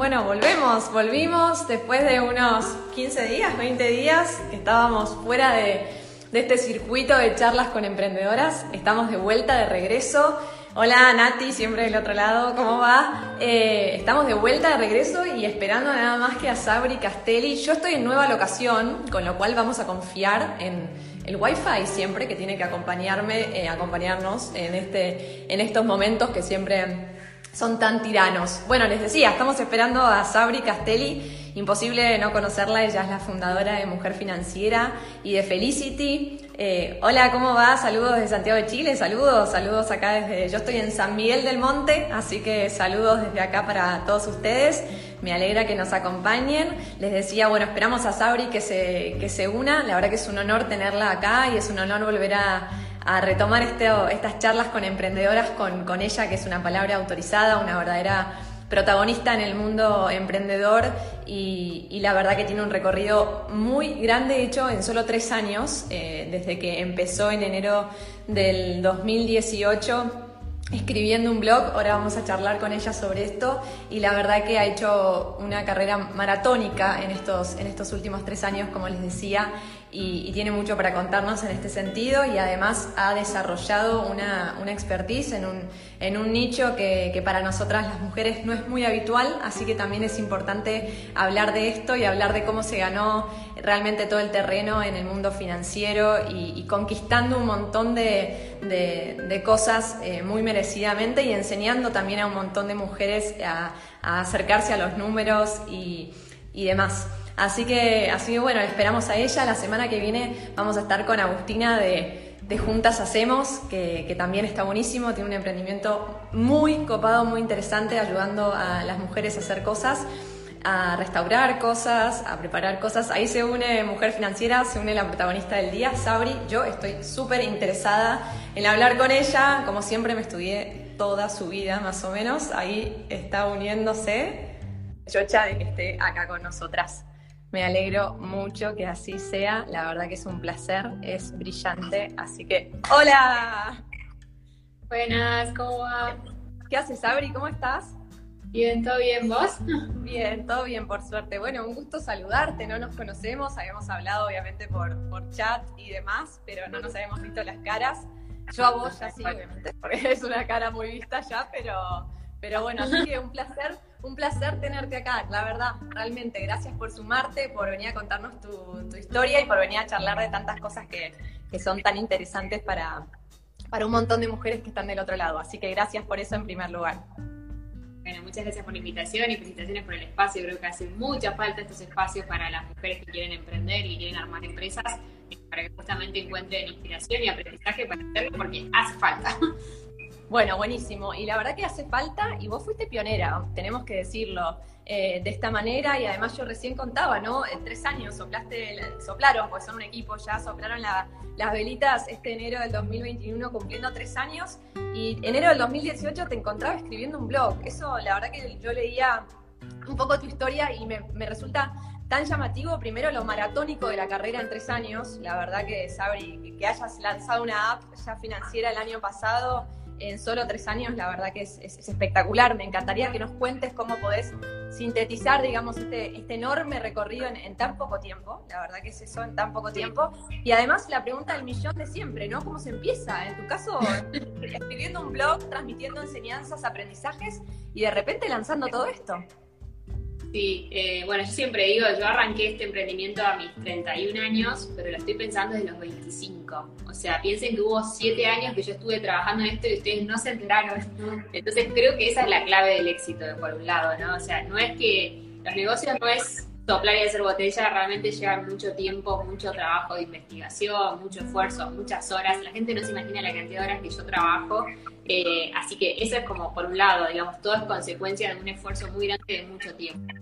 Bueno, volvemos, volvimos después de unos 15 días, 20 días que estábamos fuera de, este circuito de charlas con emprendedoras. Estamos de vuelta, de regreso. Hola Nati, siempre del otro lado, ¿cómo va? Eh, estamos de vuelta, de regreso y esperando nada más que a Sabri Castelli. Yo estoy en nueva locación, con lo cual vamos a confiar en el Wi-Fi siempre que tiene que acompañarme, eh, acompañarnos en, este, en estos momentos que siempre son tan tiranos. Bueno, les decía, estamos esperando a Sabri Castelli, imposible no conocerla, ella es la fundadora de Mujer Financiera y de Felicity. Eh, hola, ¿cómo va? Saludos desde Santiago de Chile, saludos, saludos acá desde, yo estoy en San Miguel del Monte, así que saludos desde acá para todos ustedes. Me alegra que nos acompañen. Les decía, bueno, esperamos a Sabri que se, que se una. La verdad que es un honor tenerla acá y es un honor volver a a retomar este, estas charlas con emprendedoras con, con ella, que es una palabra autorizada, una verdadera protagonista en el mundo emprendedor y, la verdad que tiene un recorrido muy grande, hecho en solo tres años, eh, desde que empezó en enero del 2018 escribiendo un blog, ahora vamos a charlar con ella sobre esto y la verdad que ha hecho una carrera maratónica en estos, en estos últimos tres años, como les decía, y, tiene mucho para contarnos en este sentido y además ha desarrollado una, una expertise en un, en un nicho que, que, para nosotras las mujeres no es muy habitual, así que también es importante hablar de esto y hablar de cómo se ganó realmente todo el terreno en el mundo financiero y, conquistando un montón de, de, cosas eh, muy merecidamente y enseñando también a un montón de mujeres a, a acercarse a los números y, y demás. Así que, así que bueno, esperamos a ella. La semana que viene vamos a estar con Agustina de, Juntas Hacemos, que, también está buenísimo, tiene un emprendimiento muy copado, muy interesante, ayudando a las mujeres a hacer cosas, a restaurar cosas, a preparar cosas. Ahí se une Mujer Financiera, se une la protagonista del día, Sabri. Yo estoy súper interesada en hablar con ella, como siempre me estudié toda su vida más o menos. Ahí está uniéndose. Yocha de que esté acá con nosotras. Me alegro mucho que así sea. La verdad que es un placer, es brillante. Así que, ¡hola! Buenas, ¿cómo va? ¿Qué haces, Abri? ¿Cómo estás? Bien, ¿todo bien vos? Bien, todo bien, por suerte. Bueno, un gusto saludarte, no nos conocemos, habíamos hablado obviamente por, por chat y demás, pero no nos habíamos visto las caras. Yo a vos ya sí, obviamente, porque es una cara muy vista ya, pero, pero bueno, así que un placer un placer tenerte acá, la verdad, realmente. Gracias por sumarte, por venir a contarnos tu, historia y por venir a charlar de tantas cosas que, son tan interesantes para, para un montón de mujeres que están del otro lado. Así que gracias por eso en primer lugar. Bueno, muchas gracias por la invitación y felicitaciones por el espacio. Creo que hace mucha falta estos espacios para las mujeres que quieren emprender y quieren armar empresas, para que justamente encuentren inspiración y aprendizaje para hacerlo, porque hace falta. Bueno, buenísimo. Y la verdad que hace falta, y vos fuiste pionera, tenemos que decirlo, eh, de esta manera. Y además yo recién contaba, ¿no? En tres años soplaste, soplaron, pues son un equipo ya, soplaron las velitas este enero del 2021 cumpliendo tres años. Y enero del 2018 te encontraba escribiendo un blog. Eso, la verdad que yo leía un poco tu historia y me, me resulta tan llamativo, primero lo maratónico de la carrera en tres años, la verdad que Sabri, que hayas lanzado una app ya financiera el año pasado, en solo tres años, la verdad que es, espectacular. Me encantaría que nos cuentes cómo podés sintetizar, digamos, este, este enorme recorrido en, tan poco tiempo. La verdad que es eso en tan poco tiempo. Y además la pregunta del millón de siempre, ¿no? ¿Cómo se empieza? En tu caso, escribiendo un blog, transmitiendo enseñanzas, aprendizajes y de repente lanzando todo esto. Sí, eh, bueno, yo siempre digo, yo arranqué este emprendimiento a mis 31 años, pero lo estoy pensando desde los 25. O sea, piensen que hubo 7 años que yo estuve trabajando en esto y ustedes no se enteraron. Entonces creo que esa es la clave del éxito, por un lado, ¿no? O sea, no es que los negocios no es soplar y hacer botella, realmente llevan mucho tiempo, mucho trabajo de investigación, mucho esfuerzo, muchas horas. La gente no se imagina la cantidad de horas que yo trabajo. Eh, así que eso es como por un lado, digamos, todo es consecuencia de un esfuerzo muy grande de mucho tiempo.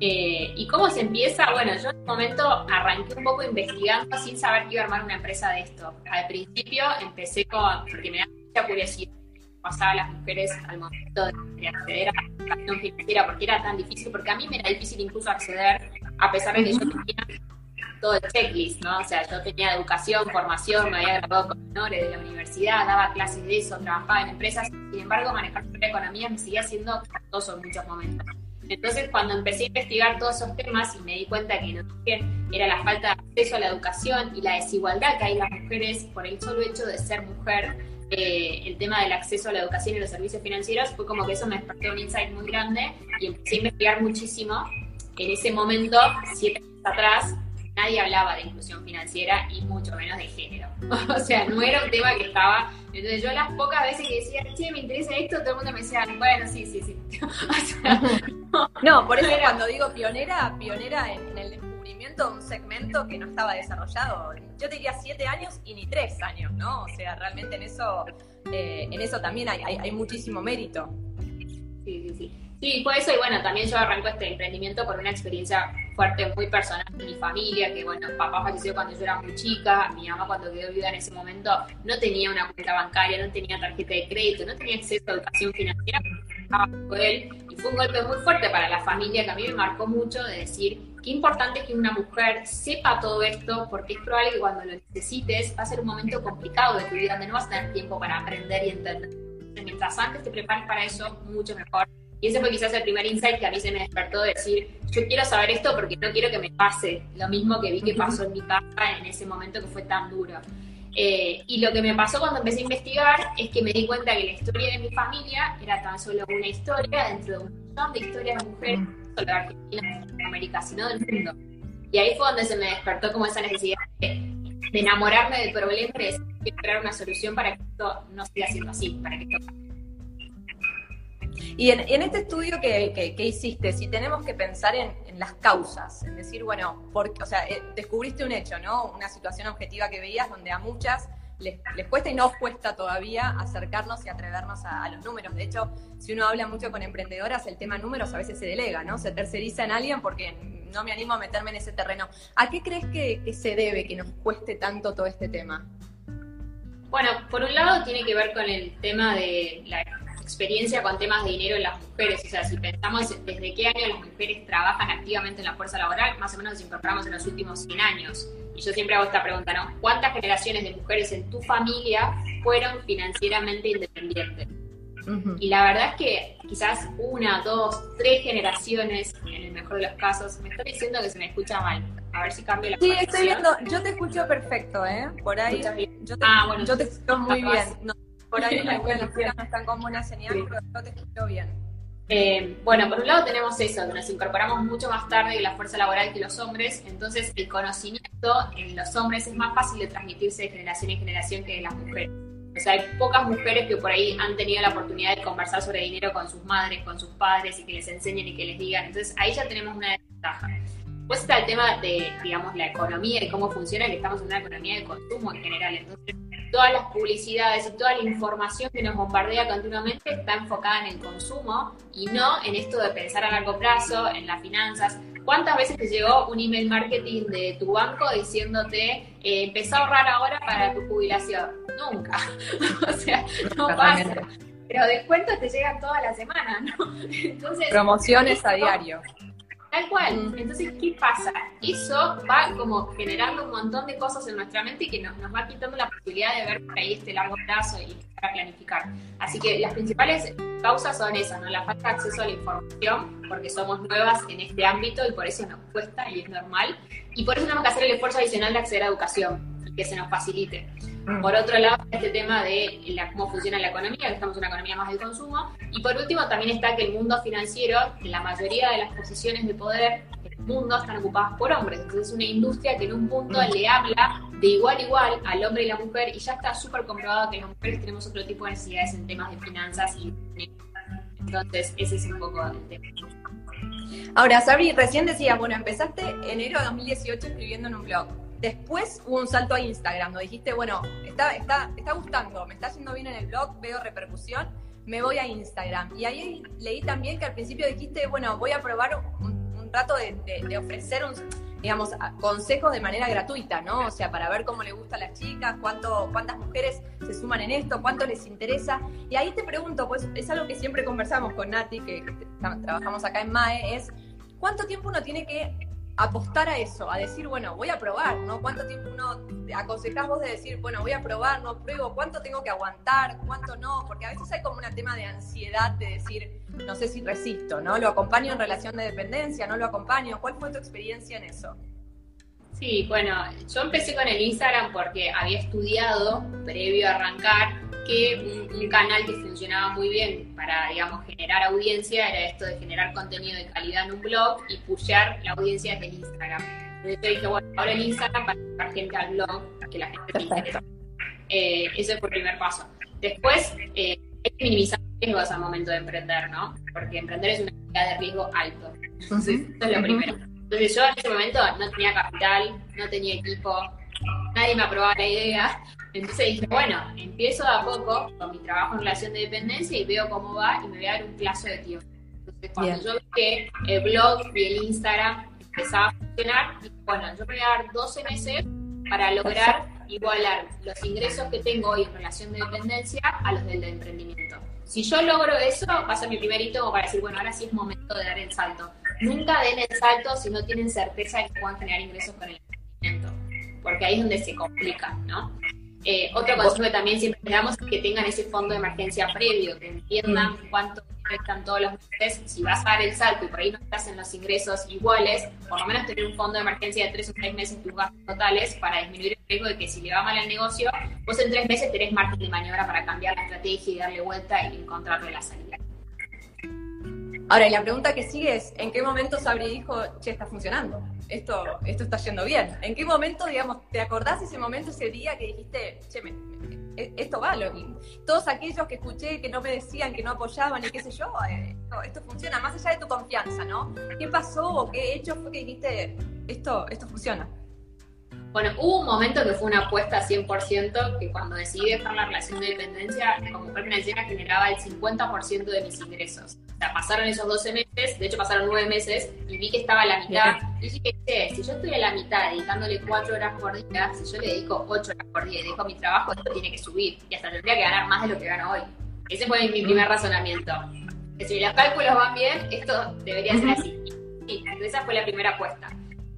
Eh, ¿Y cómo se empieza? Bueno, yo en un momento arranqué un poco investigando sin saber que iba a armar una empresa de esto. Al principio empecé con, porque me da mucha curiosidad pasaba a las mujeres al momento de acceder a la educación financiera, porque era tan difícil, porque a mí me era difícil incluso acceder, a pesar de que yo tenía todo el checklist, ¿no? O sea, yo tenía educación, formación, me había graduado con menores de la universidad, daba clases de eso, trabajaba en empresas, sin embargo, manejar la economía me seguía siendo costoso en muchos momentos. Entonces, cuando empecé a investigar todos esos temas y me di cuenta que no era la falta de acceso a la educación y la desigualdad que hay en las mujeres por el solo hecho de ser mujer, eh, el tema del acceso a la educación y los servicios financieros, fue como que eso me despertó un insight muy grande y empecé a investigar muchísimo. En ese momento, siete años atrás, nadie hablaba de inclusión financiera y mucho menos de género. o sea, no era un tema que estaba. Entonces, yo las pocas veces que decía, che, me interesa esto, todo el mundo me decía, bueno, sí, sí, sí. no, por eso cuando digo pionera, pionera en, el descubrimiento de un segmento que no estaba desarrollado. Yo tenía siete años y ni tres años, ¿no? O sea, realmente en eso, eh, en eso también hay, hay muchísimo mérito. Sí, sí, sí. Sí, fue eso y bueno, también yo arranco este emprendimiento por una experiencia fuerte, muy personal de mi familia, que bueno, papá falleció cuando yo era muy chica, mi mamá cuando quedó viuda en ese momento no tenía una cuenta bancaria, no tenía tarjeta de crédito, no tenía acceso a educación financiera, él, y fue un golpe muy fuerte para la familia que a mí me marcó mucho de decir qué importante es que una mujer sepa todo esto, porque es probable que cuando lo necesites va a ser un momento complicado de tu vida donde no vas a tener tiempo para aprender y entender. Mientras antes te prepares para eso, mucho mejor y ese fue quizás el primer insight que a mí se me despertó de decir, yo quiero saber esto porque no quiero que me pase lo mismo que vi que pasó en mi casa en ese momento que fue tan duro. Eh, y lo que me pasó cuando empecé a investigar es que me di cuenta que la historia de mi familia era tan solo una historia dentro de un montón de historias de mujeres, no solo de Argentina, de América, sino del mundo. Y ahí fue donde se me despertó como esa necesidad de, enamorarme del problema y de crear una solución para que esto no siga siendo así, para que esto y en, este estudio que, hiciste, si tenemos que pensar en, las causas, en decir, bueno, eh, descubriste un hecho, ¿no? Una situación objetiva que veías donde a muchas les, cuesta y nos cuesta todavía acercarnos y atrevernos a, los números. De hecho, si uno habla mucho con emprendedoras, el tema números a veces se delega, ¿no? Se terceriza en alguien porque no me animo a meterme en ese terreno. ¿A qué crees que, que se debe que nos cueste tanto todo este tema? Bueno, por un lado tiene que ver con el tema de la experiencia con temas de dinero en las mujeres. O sea, si pensamos desde qué año las mujeres trabajan activamente en la fuerza laboral, más o menos nos incorporamos en los últimos 100 años. Y yo siempre hago esta pregunta, ¿no? ¿Cuántas generaciones de mujeres en tu familia fueron financieramente independientes? Y la verdad es que quizás una, dos, tres generaciones, en el mejor de los casos, me está diciendo que se me escucha mal. A ver si cambio la Sí, estoy viendo, yo te escucho perfecto, ¿eh? Por ahí. Yo te, ah, bueno, yo te escucho muy bien. No, por ahí no están como una señal, pero no te escucho bien. Eh, bueno, por un lado tenemos eso, que nos incorporamos mucho más tarde en la fuerza laboral que los hombres, entonces el conocimiento en los hombres es más fácil de transmitirse de generación en generación que en las mujeres. O sea, hay pocas mujeres que por ahí han tenido la oportunidad de conversar sobre dinero con sus madres, con sus padres y que les enseñen y que les digan. Entonces ahí ya tenemos una desventaja. Pues está el tema de, digamos, la economía y cómo funciona, que estamos en una economía de consumo en general. Entonces, todas las publicidades y toda la información que nos bombardea continuamente está enfocada en el consumo y no en esto de pensar a largo plazo, en las finanzas. ¿Cuántas veces te llegó un email marketing de tu banco diciéndote, eh, empezá a ahorrar ahora para tu jubilación? Nunca. o sea, no pasa. Pero descuentos te llegan toda la semana, ¿no? Entonces, Promociones a diario. Tal cual. Entonces, ¿qué pasa? Eso va como generando un montón de cosas en nuestra mente que nos, va quitando la posibilidad de ver por ahí este largo plazo y para planificar. Así que las principales causas son esas, ¿no? La falta de acceso a la información, porque somos nuevas en este ámbito y por eso nos cuesta y es normal. Y por eso tenemos que hacer el esfuerzo adicional de acceder a educación y que se nos facilite. Mm. Por otro lado, este tema de cómo funciona la economía, que estamos en una economía más de consumo. Y por último, también está que el mundo financiero, la mayoría de las posiciones de poder del mundo están ocupadas por hombres. Entonces es una industria que en un punto mm. le habla de igual a igual al hombre y la mujer y ya está súper comprobado que las mujeres tenemos otro tipo de necesidades en temas de finanzas y entonces ese es un poco el tema. Ahora, Sabri, recién decía, bueno, empezaste enero de 2018 escribiendo en un blog. Después hubo un salto a Instagram, donde dijiste, bueno, está, está, está gustando, me está yendo bien en el blog, veo repercusión, me voy a Instagram. Y ahí leí también que al principio dijiste, bueno, voy a probar un, rato de, ofrecer digamos, consejos de manera gratuita, ¿no? O sea, para ver cómo le gusta a las chicas, cuánto, cuántas mujeres se suman en esto, cuánto les interesa. Y ahí te pregunto, pues es algo que siempre conversamos con Nati, que, que trabajamos acá en MAE, es cuánto tiempo uno tiene que apostar a eso, a decir, bueno, voy a probar, ¿no? ¿Cuánto tiempo uno aconsejás vos de decir, bueno, voy a probar, no pruebo, cuánto tengo que aguantar, cuánto no? Porque a veces hay como un tema de ansiedad de decir, no sé si resisto, ¿no? Lo acompaño en relación de dependencia, no lo acompaño. ¿Cuál fue tu experiencia en eso? Sí, bueno, yo empecé con el Instagram porque había estudiado, previo a arrancar, que un, canal que funcionaba muy bien para, digamos, generar audiencia era esto de generar contenido de calidad en un blog y pushear la audiencia desde el Instagram. Entonces yo dije, bueno, ahora el Instagram para llevar gente al blog, que la gente se interese. Eh, ese fue el primer paso. Después, eh, hay que minimizar riesgos al momento de emprender, ¿no? Porque emprender es una actividad de riesgo alto. Entonces, eso es lo primero. Entonces yo en ese momento no tenía capital, no tenía equipo, nadie me aprobaba la idea. Entonces dije, bueno, empiezo de a poco con mi trabajo en relación de dependencia y veo cómo va y me voy a dar un plazo de tiempo. Entonces cuando yo vi que el blog y el Instagram empezaba a funcionar, dije, bueno, yo me voy a dar 12 meses para lograr igualar los ingresos que tengo hoy en relación de dependencia a los del de emprendimiento. Si yo logro eso, va a ser mi primer hito para decir, bueno, ahora sí es momento de dar el salto. Nunca den el salto si no tienen certeza de que puedan generar ingresos con el emprendimiento, porque ahí es donde se complica, ¿no? Eh, otro consejo que también siempre damos es que tengan ese fondo de emergencia previo, que entiendan mm. cuánto prestan todos los meses. Si vas a dar el salto y por ahí no estás en los ingresos iguales, por lo menos tener un fondo de emergencia de tres o seis meses tus gastos totales para disminuir el riesgo de que si le va mal al negocio, vos en tres meses tenés margen de maniobra para cambiar la estrategia y darle vuelta y encontrarle la salida. Ahora, y la pregunta que sigue es, ¿en qué momento Sabri dijo, che, está funcionando? Esto, esto está yendo bien. ¿En qué momento, digamos, te acordás ese momento, ese día que dijiste, che, e, esto va? Lo, todos aquellos que escuché que no me decían, que no apoyaban y qué sé yo, eh, esto, funciona, más allá de tu confianza, ¿no? ¿Qué pasó o qué hecho fue que dijiste, esto, esto funciona? Bueno, hubo un momento que fue una apuesta 100%, que cuando decidí dejar la relación de dependencia, como mujer financiera generaba el 50% de mis ingresos. Sea, pasaron esos 12 meses, de hecho pasaron 9 meses, y vi que estaba a la mitad. Y dije, si yo estoy a la mitad dedicándole 4 horas por día, si yo le dedico 8 horas por día y dejo mi trabajo, esto tiene que subir. Y hasta tendría que ganar más de lo que gano hoy. Ese fue mi primer razonamiento. Que si los cálculos van bien, esto debería ser así. Y esa fue la primera apuesta.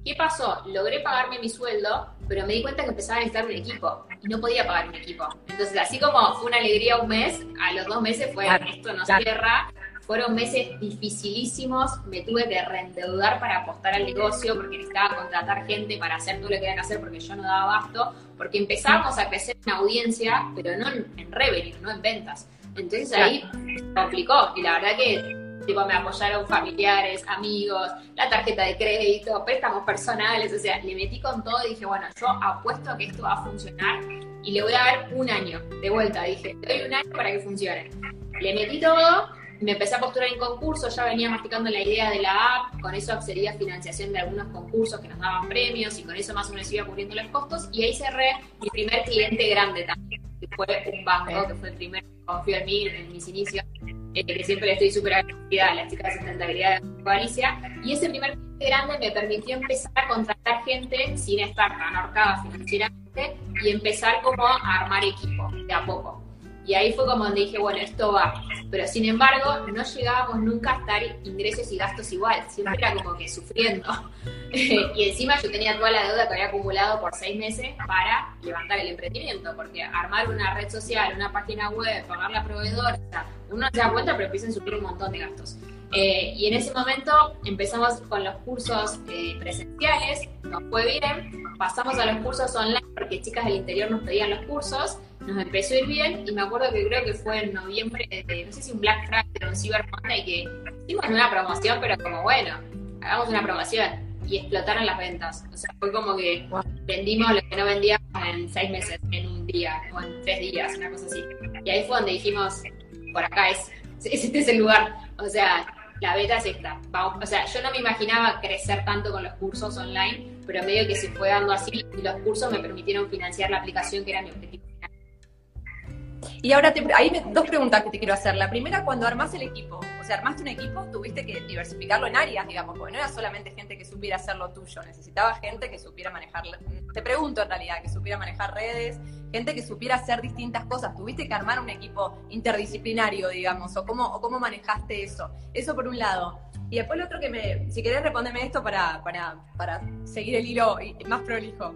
¿Qué pasó? Logré pagarme mi sueldo, pero me di cuenta que empezaba a necesitar un equipo y no podía pagar un equipo. Entonces, así como fue una alegría un mes, a los dos meses fue esto no cierra. Fueron meses dificilísimos, me tuve que reendeudar para apostar al negocio porque necesitaba contratar gente para hacer todo lo que tenía que hacer porque yo no daba abasto, porque empezábamos a crecer en audiencia, pero no en, en revenue, no en ventas. Entonces ahí se complicó y la verdad que Tipo, me apoyaron familiares, amigos, la tarjeta de crédito, préstamos personales, o sea, le metí con todo y dije, bueno, yo apuesto a que esto va a funcionar y le voy a dar un año de vuelta. Dije, doy un año para que funcione. Le metí todo, me empecé a postular en concursos, ya venía masticando la idea de la app, con eso accedía a financiación de algunos concursos que nos daban premios y con eso más o menos iba cubriendo los costos y ahí cerré mi primer cliente grande también, que fue un banco, que fue el primer que confió en mí en mis inicios eh, que siempre le estoy súper agradecida a las chicas de sustentabilidad de Galicia. Y ese primer cliente grande me permitió empezar a contratar gente sin estar tan ahorcada financieramente y empezar como a armar equipo de a poco. Y ahí fue como donde dije, bueno, esto va. Pero sin embargo, no llegábamos nunca a estar ingresos y gastos igual. Siempre era como que sufriendo. y encima yo tenía toda la deuda que había acumulado por seis meses para levantar el emprendimiento. Porque armar una red social, una página web, pagar la proveedora, uno se da cuenta, pero empiezan a sufrir un montón de gastos. Eh, y en ese momento empezamos con los cursos eh, presenciales, nos fue bien, pasamos a los cursos online porque chicas del interior nos pedían los cursos nos empezó a ir bien y me acuerdo que creo que fue en noviembre de, no sé si un Black Friday o un Cyber Monday, que hicimos una promoción, pero como bueno, hagamos una promoción y explotaron las ventas. O sea, fue como que vendimos lo que no vendíamos en seis meses, en un día o en tres días, una cosa así. Y ahí fue donde dijimos, por acá es, este es el lugar. O sea, la beta es esta. o sea, yo no me imaginaba crecer tanto con los cursos online, pero medio que se fue dando así y los cursos me permitieron financiar la aplicación que era mi objetivo y ahora te, hay dos preguntas que te quiero hacer. La primera, cuando armás el equipo, o sea, armaste un equipo, tuviste que diversificarlo en áreas, digamos, porque no era solamente gente que supiera hacer lo tuyo, necesitaba gente que supiera manejar, te pregunto en realidad, que supiera manejar redes, gente que supiera hacer distintas cosas. Tuviste que armar un equipo interdisciplinario, digamos, o cómo, o cómo manejaste eso. Eso por un lado. Y después lo otro que me, si querés respondeme esto para, para, para seguir el hilo más prolijo.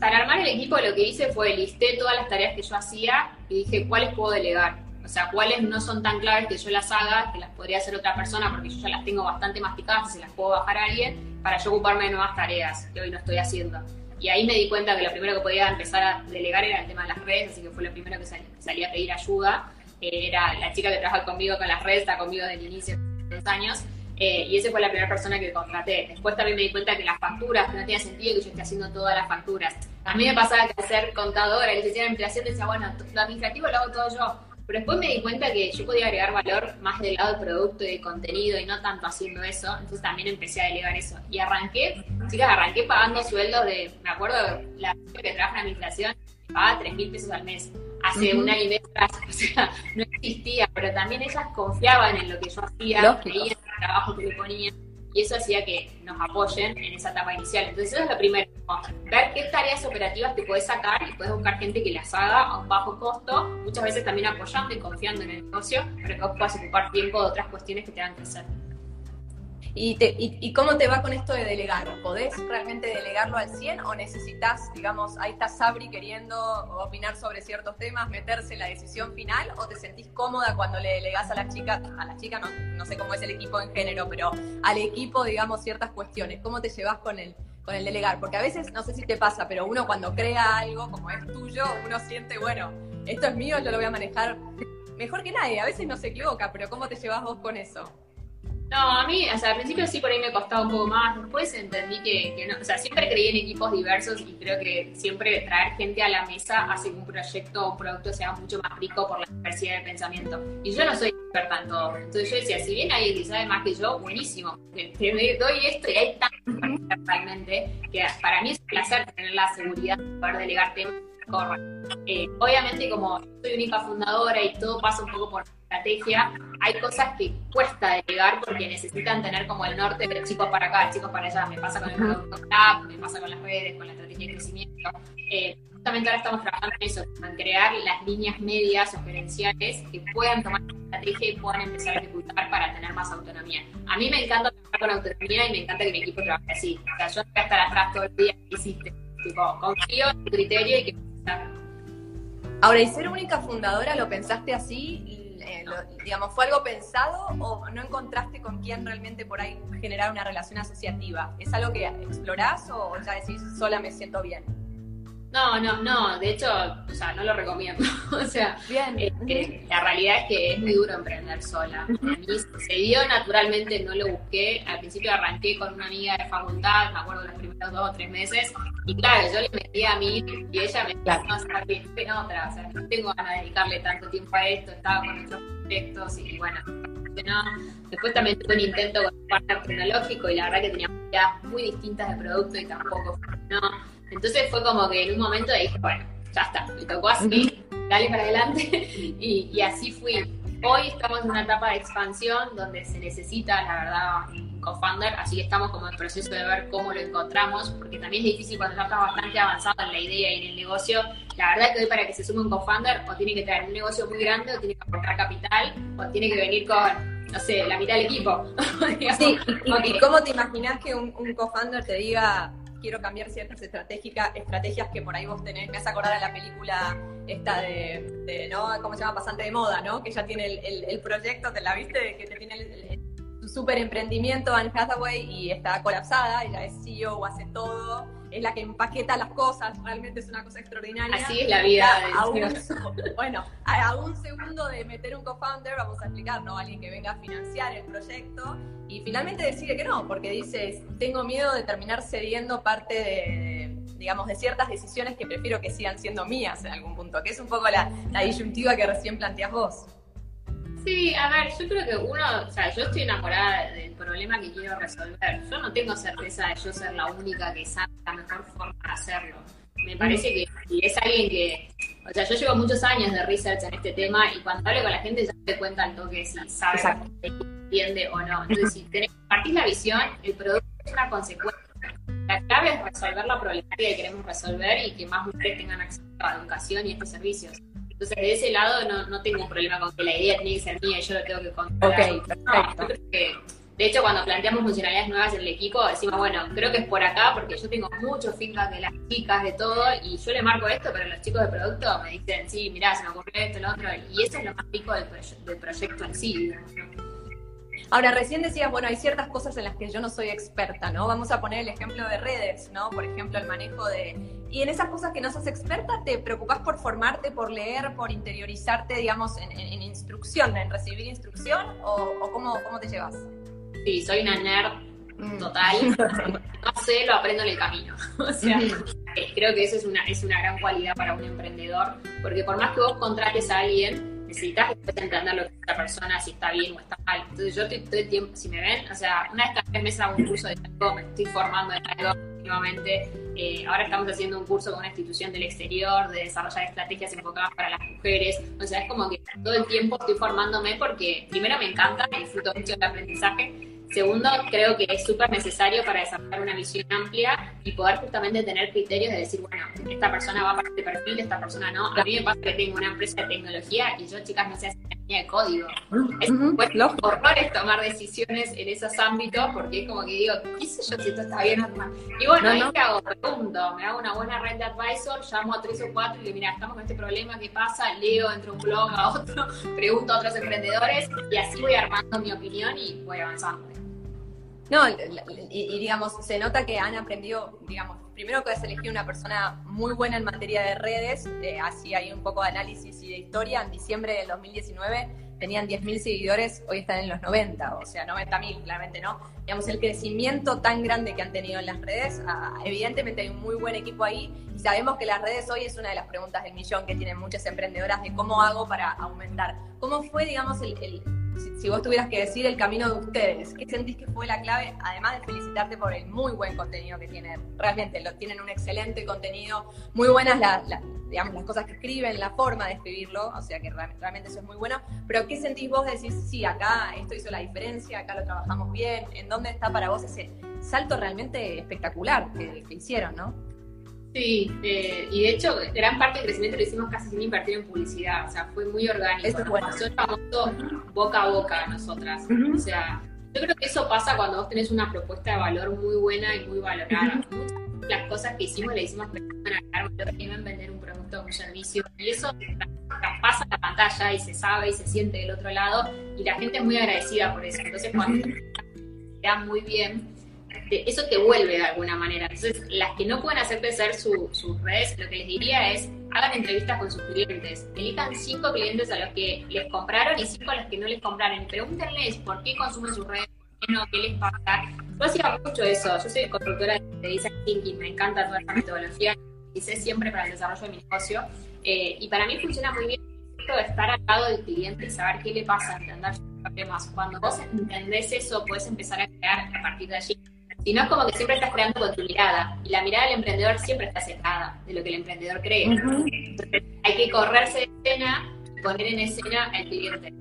Para armar el equipo lo que hice fue listé todas las tareas que yo hacía y dije cuáles puedo delegar. O sea, cuáles no son tan claves que yo las haga, que las podría hacer otra persona porque yo ya las tengo bastante masticadas y se las puedo bajar a alguien para yo ocuparme de nuevas tareas que hoy no estoy haciendo. Y ahí me di cuenta que lo primero que podía empezar a delegar era el tema de las redes, así que fue lo primero que salí, a pedir ayuda. Eh, era la chica que trabaja conmigo con las redes, está conmigo desde el inicio de los años. Eh, y esa fue la primera persona que contraté. Después también me di cuenta que las facturas, que no tenía sentido que yo esté haciendo todas las facturas. A mí me pasaba que ser contadora, licenciada en administración, decía, bueno, lo administrativo lo hago todo yo. Pero después me di cuenta que yo podía agregar valor más del lado del producto y del contenido y no tanto haciendo eso. Entonces también empecé a delegar eso. Y arranqué, chicas, arranqué pagando sueldos de, me acuerdo, la que trabaja en administración pagaba 3 mil pesos al mes hace un año y medio o sea, no existía, pero también ellas confiaban en lo que yo hacía, creían en el trabajo que me ponía, y eso hacía que nos apoyen en esa etapa inicial. Entonces eso es lo primero, ver qué tareas operativas te puedes sacar y puedes buscar gente que las haga a un bajo costo, muchas veces también apoyando y confiando en el negocio, para que vos puedas ocupar tiempo de otras cuestiones que te hagan crecer. ¿Y, cómo te va con esto de delegar? ¿Podés realmente delegarlo al 100 o necesitas, digamos, ahí está Sabri queriendo opinar sobre ciertos temas, meterse en la decisión final o te sentís cómoda cuando le delegás a la chica, a la chica no, sé cómo es el equipo en género, pero al equipo, digamos, ciertas cuestiones? ¿Cómo te llevas con el, con el delegar? Porque a veces, no sé si te pasa, pero uno cuando crea algo como es tuyo, uno siente, bueno, esto es mío, yo lo voy a manejar mejor que nadie. A veces no se equivoca, pero ¿cómo te llevas vos con eso? No, a mí, o sea, al principio sí por ahí me costaba un poco más, después entendí que, no, o sea, siempre creí en equipos diversos y creo que siempre traer gente a la mesa hace que un proyecto o un producto sea mucho más rico por la diversidad de pensamiento. Y yo no soy experta en entonces yo decía, si bien hay alguien que sabe más que yo, buenísimo, doy esto y hay tanto realmente que para mí es un placer tener la seguridad de poder delegar temas eh, obviamente, como soy única fundadora y todo pasa un poco por estrategia, hay cosas que cuesta delegar porque necesitan tener como el norte de chicos para acá, chicos para allá. Me pasa con el producto club, me pasa con las redes, con la estrategia de crecimiento. Eh, justamente ahora estamos trabajando en eso, en crear las líneas medias o gerenciales que puedan tomar la estrategia y puedan empezar a ejecutar para tener más autonomía. A mí me encanta trabajar con autonomía y me encanta que mi equipo trabaje así. O sea, yo no voy a estar atrás todo el día que hiciste. Tipo, confío en tu criterio y que Ahora, ¿y ser única fundadora lo pensaste así? Eh, digamos, ¿fue algo pensado o no encontraste con quién realmente por ahí generar una relación asociativa? ¿Es algo que explorás o ya decís sola me siento bien? No, no, no, de hecho, o sea, no lo recomiendo. o sea, Bien. Eh, la realidad es que es muy duro emprender sola. A mí se dio naturalmente, no lo busqué. Al principio arranqué con una amiga de facultad, me acuerdo los primeros dos o tres meses, y claro, yo le metía a mí y ella me decía, no, o que en otra, o sea, no tengo ganas de dedicarle tanto tiempo a esto, estaba con otros proyectos y bueno, no. Después también tuve un intento con un partner tecnológico y la verdad que teníamos ideas muy distintas de producto y tampoco funcionó. Entonces fue como que en un momento dije, bueno, ya está, me tocó así, dale para adelante y, así fui. Hoy estamos en una etapa de expansión donde se necesita, la verdad, un co-founder, así que estamos como en proceso de ver cómo lo encontramos, porque también es difícil cuando ya estás bastante avanzado en la idea y en el negocio. La verdad que hoy para que se sume un co-founder o tiene que traer un negocio muy grande o tiene que aportar capital o tiene que venir con no sé, la mitad del equipo. sí, y, cómo te imaginas que un, un co-founder te diga, quiero cambiar ciertas estrategias que por ahí vos tenés. Me has acordar de la película esta de, ¿no? ¿Cómo se llama? Pasante de moda, ¿no? Que ya tiene el, proyecto, ¿te la viste? Que te tiene el, su super emprendimiento Anne Hathaway y está colapsada, ella es CEO, hace todo, es la que empaqueta las cosas, realmente es una cosa extraordinaria. Así es la vida. bueno, a, un segundo de meter un co-founder, vamos a explicar, ¿no? Alguien que venga a financiar el proyecto y finalmente decide que no, porque dice, tengo miedo de terminar cediendo parte de, digamos, de ciertas decisiones que prefiero que sigan siendo mías en algún punto, que es un poco la, la disyuntiva que recién planteas vos. Sí, a ver, yo creo que uno, o sea, yo estoy enamorada del problema que quiero resolver. Yo no tengo certeza de yo ser la única que sabe la mejor forma de hacerlo. Me parece que si es alguien que, o sea, yo llevo muchos años de research en este tema y cuando hablo con la gente ya te cuenta el toque si sabe, entiende o no. Entonces, si tenés, compartís la visión, el producto es una consecuencia. La clave es resolver la problemática que queremos resolver y que más mujeres tengan acceso a la educación y estos servicios. Entonces, de ese lado no, no tengo un problema con que la idea tiene que ser mía y yo lo tengo que controlar. Ok, perfecto. que, de hecho, cuando planteamos funcionalidades nuevas en el equipo, decimos, bueno, creo que es por acá porque yo tengo mucho feedback de las chicas, de todo, y yo le marco esto, pero los chicos de producto me dicen, sí, mirá, se me ocurrió esto, lo otro, y eso es lo más rico del, del proyecto en sí. Ahora, recién decías, bueno, hay ciertas cosas en las que yo no soy experta, ¿no? Vamos a poner el ejemplo de redes, ¿no? Por ejemplo, el manejo de... Y en esas cosas que no sos experta, ¿te preocupas por formarte, por leer, por interiorizarte, digamos, en instrucción, en recibir instrucción? ¿O, o cómo, cómo te llevas? Sí, soy una nerd Mm. total. no sé, lo aprendo en el camino. o sea, eh, creo que eso es una, es una gran cualidad para un emprendedor, porque por más que vos contrates a alguien, necesitas entender lo que esta persona, si está bien o está mal. Entonces yo estoy todo el tiempo, si me ven, o sea, una vez cada tres meses hago un curso de algo, me estoy formando en algo últimamente. Eh, ahora estamos haciendo un curso con una institución del exterior de desarrollar estrategias enfocadas para las mujeres. O sea, es como que todo el tiempo estoy formándome porque primero me encanta, disfruto mucho del aprendizaje Segundo, creo que es súper necesario para desarrollar una visión amplia y poder justamente tener criterios de decir, bueno, esta persona va para este perfil, esta persona no. A mí me pasa que tengo una empresa de tecnología y yo, chicas, no sé hacer ni de código. Es pues, horrores tomar decisiones en esos ámbitos porque es como que digo, ¿qué sé yo si esto está bien o mal? Y bueno, ahí ¿qué hago? Pregunto, me hago una buena red de advisor, llamo a tres o cuatro y digo, mira, estamos con este problema, ¿qué pasa? Leo entre un blog a otro, pregunto a otros emprendedores y así voy armando mi opinión y voy avanzando. No, y, y, digamos, se nota que han aprendido, digamos, primero que has elegido una persona muy buena en materia de redes, eh, así hay un poco de análisis y de historia, en diciembre del 2019 tenían 10.000 seguidores, hoy están en los 90, o sea, 90.000, claramente no. Digamos, el crecimiento tan grande que han tenido en las redes, ah, evidentemente hay un muy buen equipo ahí y sabemos que las redes hoy es una de las preguntas del millón que tienen muchas emprendedoras de cómo hago para aumentar. ¿Cómo fue, digamos, el si, vos tuvieras que decir el camino de ustedes, ¿qué sentís que fue la clave? Además de felicitarte por el muy buen contenido que tienen. Realmente lo, tienen un excelente contenido, muy buenas la, la, digamos, las cosas que escriben, la forma de escribirlo, o sea que realmente eso es muy bueno. Pero ¿qué sentís vos de decir, sí, acá esto hizo la diferencia, acá lo trabajamos bien? ¿En dónde está para vos ese salto realmente espectacular que, que hicieron, no? Sí, eh, y de hecho, gran parte del crecimiento lo hicimos casi sin invertir en publicidad, o sea, fue muy orgánico. Eso es bueno. Pasó el famoso boca a boca a nosotras. Uh -huh. O sea, yo creo que eso pasa cuando vos tenés una propuesta de valor muy buena y muy valorada. Uh -huh. Muchas de las cosas que hicimos le hicimos pensando en valor y en vender un producto o un servicio. Y eso pasa a la pantalla y se sabe y se siente del otro lado, y la gente es muy agradecida por eso. Entonces, cuando uh -huh. queda muy bien eso te vuelve de alguna manera. Entonces, las que no pueden hacer crecer su, sus redes, lo que les diría es, hagan entrevistas con sus clientes. Elijan cinco clientes a los que les compraron y cinco a los que no les compraron. Pregúntenles por qué consumen sus redes, por qué no, qué les pasa. Yo hacía mucho eso. Yo soy constructora de design thinking, me encanta toda esta metodología. Hice siempre para el desarrollo de mi negocio. Eh, y para mí funciona muy bien estar al lado del cliente y saber qué le pasa, entender sus problemas. Cuando vos entendés eso, puedes empezar a crear a partir de allí si no es como que siempre estás creando con tu mirada. Y la mirada del emprendedor siempre está sesgada de lo que el emprendedor cree. Uh -huh. Hay que correrse de escena y poner en escena al cliente.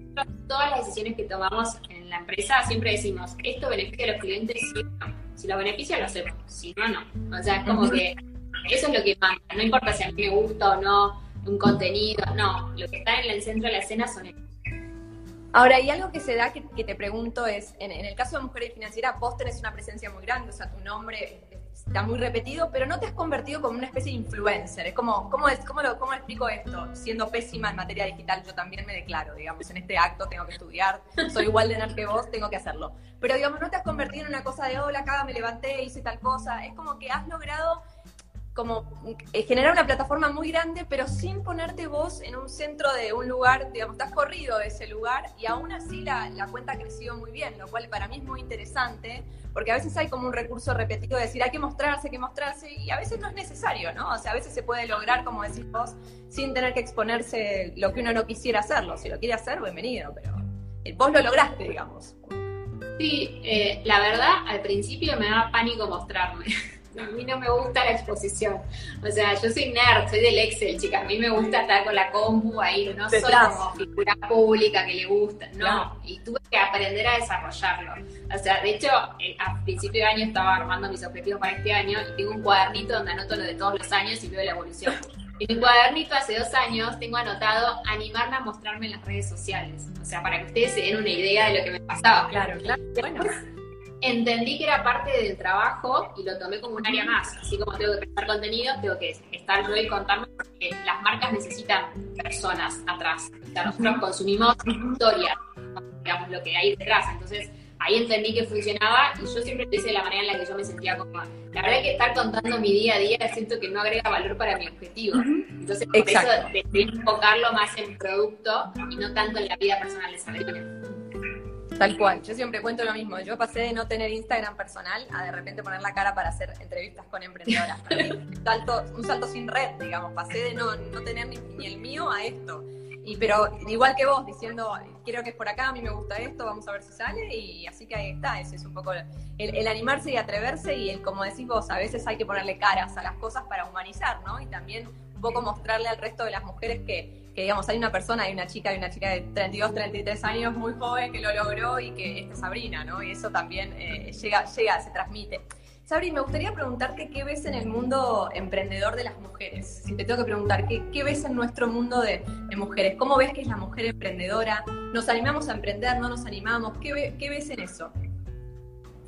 Todas las decisiones que tomamos en la empresa siempre decimos, ¿esto beneficia a los clientes? Sí o no. Si lo beneficia, lo hacemos. Si no, no. O sea, es como uh -huh. que eso es lo que manda. No importa si a mí me gusta o no un contenido. No, lo que está en el centro de la escena son ellos. Ahora, y algo que se da que, te pregunto es, en, en, el caso de Mujeres Financieras, vos tenés una presencia muy grande, o sea, tu nombre está muy repetido, pero no te has convertido como una especie de influencer. Es como, ¿cómo, es, cómo, lo, ¿Cómo explico esto? Siendo pésima en materia digital, yo también me declaro, digamos, en este acto tengo que estudiar, soy igual de nerd que vos, tengo que hacerlo. Pero, digamos, no te has convertido en una cosa de, hola, acá me levanté, hice tal cosa. Es como que has logrado como eh, generar una plataforma muy grande, pero sin ponerte vos en un centro de un lugar, digamos, estás corrido de ese lugar y aún así la, la, cuenta ha crecido muy bien, lo cual para mí es muy interesante, porque a veces hay como un recurso repetido de decir hay que mostrarse, hay que mostrarse, y a veces no es necesario, ¿no? O sea, a veces se puede lograr, como decís vos, sin tener que exponerse lo que uno no quisiera hacerlo. Si lo quiere hacer, bienvenido, pero vos lo lograste, digamos. Sí, eh, la verdad, al principio me daba pánico mostrarme a mí no me gusta la exposición. O sea, yo soy nerd, soy del Excel, chicas. A mí me gusta estar con la compu ahí, no soy como figura pública que le gusta, no. no. Y tuve que aprender a desarrollarlo. O sea, de hecho, eh, a principio de año estaba armando mis objetivos para este año y tengo un cuadernito donde anoto lo de todos los años y veo la evolución. En mi cuadernito hace dos años tengo anotado animarme a mostrarme en las redes sociales. O sea, para que ustedes se den una idea de lo que me pasaba. Claro, claro. Bueno. Entendí que era parte del trabajo y lo tomé como un área más. Así como tengo que pensar contenido, tengo que estar yo y contarme porque las marcas necesitan personas atrás. O sea, nosotros consumimos historias, digamos, lo que hay detrás. Entonces, ahí entendí que funcionaba y yo siempre lo hice de la manera en la que yo me sentía cómoda. La verdad es que estar contando mi día a día siento que no agrega valor para mi objetivo. Entonces, por eso decidí enfocarlo más en producto y no tanto en la vida personal de Sabrina. Tal cual, yo siempre cuento lo mismo. Yo pasé de no tener Instagram personal a de repente poner la cara para hacer entrevistas con emprendedoras. un, salto, un salto sin red, digamos. Pasé de no, no tener ni, ni el mío a esto. Y, pero igual que vos, diciendo, quiero que es por acá, a mí me gusta esto, vamos a ver si sale, y así que ahí está, ese es un poco el, animarse y atreverse, y el, como decís vos, a veces hay que ponerle caras a las cosas para humanizar, ¿no? Y también un poco mostrarle al resto de las mujeres que, que digamos, hay una persona, hay una chica, hay una chica de 32, 33 años muy joven que lo logró y que es Sabrina, ¿no? Y eso también eh, llega, llega, se transmite. Sabri, me gustaría preguntarte qué ves en el mundo emprendedor de las mujeres. Si te tengo que preguntar, ¿qué, ves en nuestro mundo de, mujeres? ¿Cómo ves que es la mujer emprendedora? ¿Nos animamos a emprender? ¿No nos animamos? ¿Qué, qué ves en eso?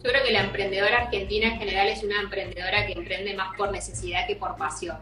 Yo creo que la emprendedora argentina en general es una emprendedora que emprende más por necesidad que por pasión.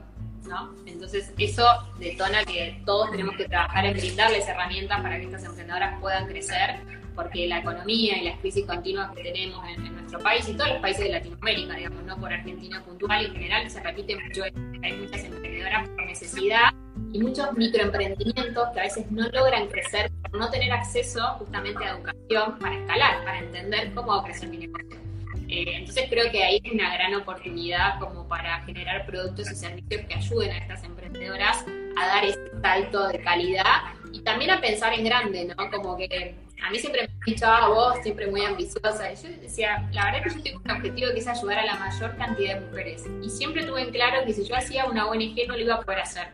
Entonces eso detona que todos tenemos que trabajar en brindarles herramientas para que estas emprendedoras puedan crecer porque la economía y las crisis continuas que tenemos en, nuestro país y todos los países de Latinoamérica, digamos, no por Argentina puntual, en general se repite mucho, hay muchas emprendedoras por necesidad y muchos microemprendimientos que a veces no logran crecer por no tener acceso justamente a educación para escalar, para entender cómo crecer mi negocio. Eh, entonces creo que ahí es una gran oportunidad como para generar productos y servicios que ayuden a estas emprendedoras a dar ese salto de calidad y también a pensar en grande, ¿no? Como que a mí siempre me han dicho, ah, vos siempre muy ambiciosa. Y yo decía, la verdad que yo tengo un objetivo que es ayudar a la mayor cantidad de mujeres. Y siempre tuve en claro que si yo hacía una ONG no lo iba a poder hacer.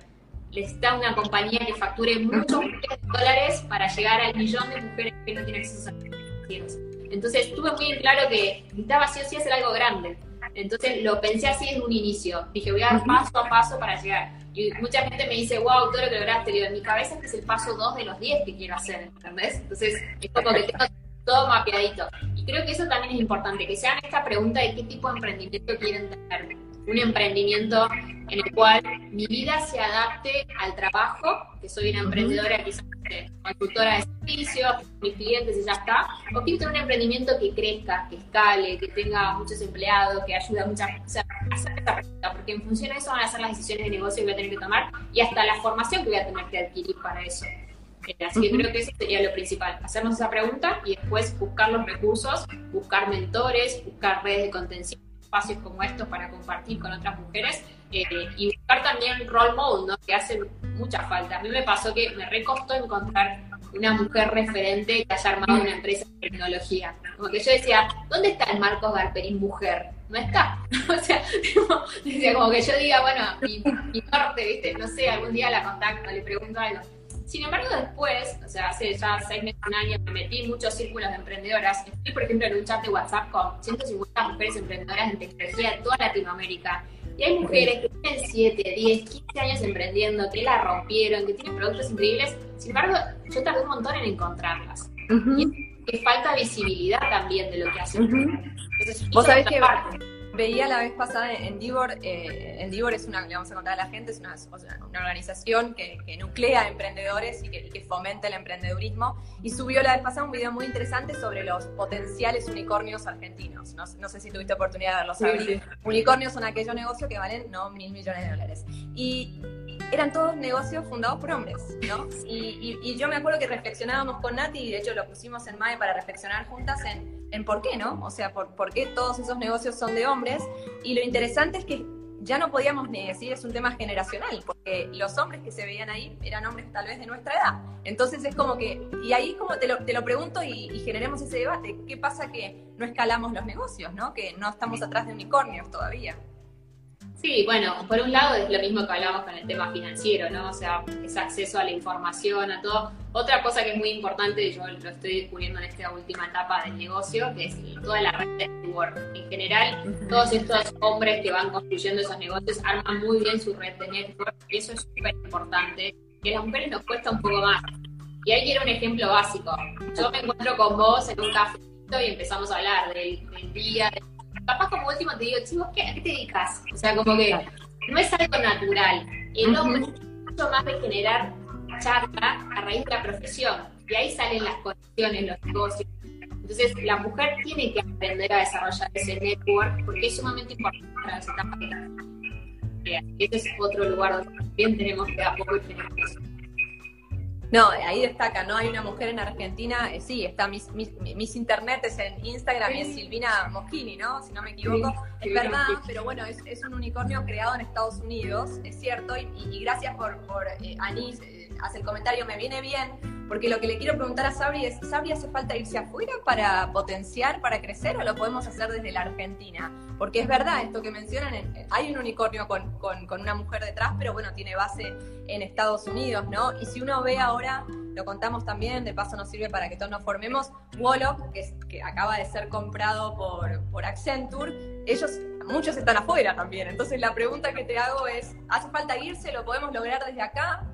Necesita una compañía que facture muchos millones de dólares para llegar al millón de mujeres que no tienen acceso a servicios. Entonces tuve muy en claro que necesitaba sí o sí hacer algo grande. Entonces lo pensé así en un inicio. Dije, voy a dar paso a paso para llegar. Y mucha gente me dice, wow, todo lo que lograste. Digo, en mi cabeza este es el paso 2 de los 10 que quiero hacer, ¿entendés? Entonces, es como que tengo todo mapeadito. Y creo que eso también es importante, que se hagan esta pregunta de qué tipo de emprendimiento quieren tener. Un emprendimiento en el cual mi vida se adapte al trabajo, que soy una emprendedora quizás consultora de servicios, mis clientes y ya está, o quiero tener un emprendimiento que crezca, que escale, que tenga muchos empleados, que ayude a muchas, o sea, hacer esta pregunta, porque en función de eso van a ser las decisiones de negocio que voy a tener que tomar y hasta la formación que voy a tener que adquirir para eso. Eh, así que creo que eso sería lo principal, hacernos esa pregunta y después buscar los recursos, buscar mentores, buscar redes de contención, espacios como estos para compartir con otras mujeres eh, y buscar también role model, ¿no? que hace mucha falta. A mí me pasó que me recostó encontrar una mujer referente que haya armado una empresa de tecnología. Como que yo decía, ¿dónde está el Marcos Garperín mujer? No está. o sea, decía, como que yo diga, bueno, mi, mi norte, ¿viste? No sé, algún día la contacto, le pregunto algo. Sin embargo, después, o sea, hace ya seis meses, un año, me metí en muchos círculos de emprendedoras. Estoy, por ejemplo, en un chat de WhatsApp con 150 mujeres emprendedoras en tecnología de toda Latinoamérica. Y hay mujeres que tienen 7, 10, 15 años emprendiendo, que la rompieron, que tienen productos increíbles. Sin embargo, yo tardé un montón en encontrarlas. Y que falta visibilidad también de lo que hacen. Entonces, Vos sabés que veía la vez pasada en Divor, eh, en Divor es una, le vamos a contar a la gente, es una, una organización que, que, nuclea emprendedores y que, que, fomenta el emprendedurismo, y subió la vez pasada un video muy interesante sobre los potenciales unicornios argentinos. No, no sé si tuviste oportunidad de verlos. Sí, Unicornios son aquellos negocios que valen no mil millones de dólares. Y eran todos negocios fundados por hombres, ¿no? Y, y, yo me acuerdo que reflexionábamos con Nati, y de hecho lo pusimos en MAE para reflexionar juntas en, en por qué, ¿no? O sea, por, por qué todos esos negocios son de hombres. Y lo interesante es que ya no podíamos ni decir es un tema generacional, porque los hombres que se veían ahí eran hombres tal vez de nuestra edad. Entonces es como que, y ahí como te lo, te lo pregunto y, y, generemos ese debate, ¿qué pasa que no escalamos los negocios, ¿no? Que no estamos atrás de unicornios todavía. Sí, bueno, por un lado es lo mismo que hablamos con el tema financiero, ¿no? O sea, es acceso a la información, a todo. Otra cosa que es muy importante, y yo lo estoy descubriendo en esta última etapa del negocio, que es toda la red de network. En general, todos estos hombres que van construyendo esos negocios arman muy bien su red de network. Eso es súper importante, que a las mujeres nos cuesta un poco más. Y ahí quiero un ejemplo básico. Yo me encuentro con vos en un café y empezamos a hablar del, del día, del capaz como último te digo, chicos, ¿qué, ¿a qué te dedicas? O sea, como que no es algo natural. El hombre es mucho más de generar charla a raíz de la profesión. Y ahí salen las conexiones, los negocios. Entonces, la mujer tiene que aprender a desarrollar ese network porque es sumamente importante para las etapas de la vida. Ese es otro lugar donde también tenemos que a poco ir no, ahí destaca, ¿no? Hay una mujer en Argentina, eh, sí, está mis, mis, internet es en Instagram y es Silvina Moschini, ¿no? Si no me equivoco. es verdad, pero bueno, es, es, un unicornio creado en Estados Unidos, es cierto, y, gracias por, por eh, Anís, eh, hace el comentario, me viene bien, porque lo que le quiero preguntar a Sabri es, ¿Sabri hace falta irse afuera para potenciar, para crecer o lo podemos hacer desde la Argentina? Porque es verdad esto que mencionan, hay un unicornio con, con, una mujer detrás, pero bueno, tiene base en Estados Unidos, ¿no? Y si uno ve ahora, lo contamos también, de paso nos sirve para que todos nos formemos, Wolock, que, que acaba de ser comprado por, por Accenture, ellos muchos están afuera también. Entonces la pregunta que te hago es, ¿hace falta irse? ¿Lo podemos lograr desde acá?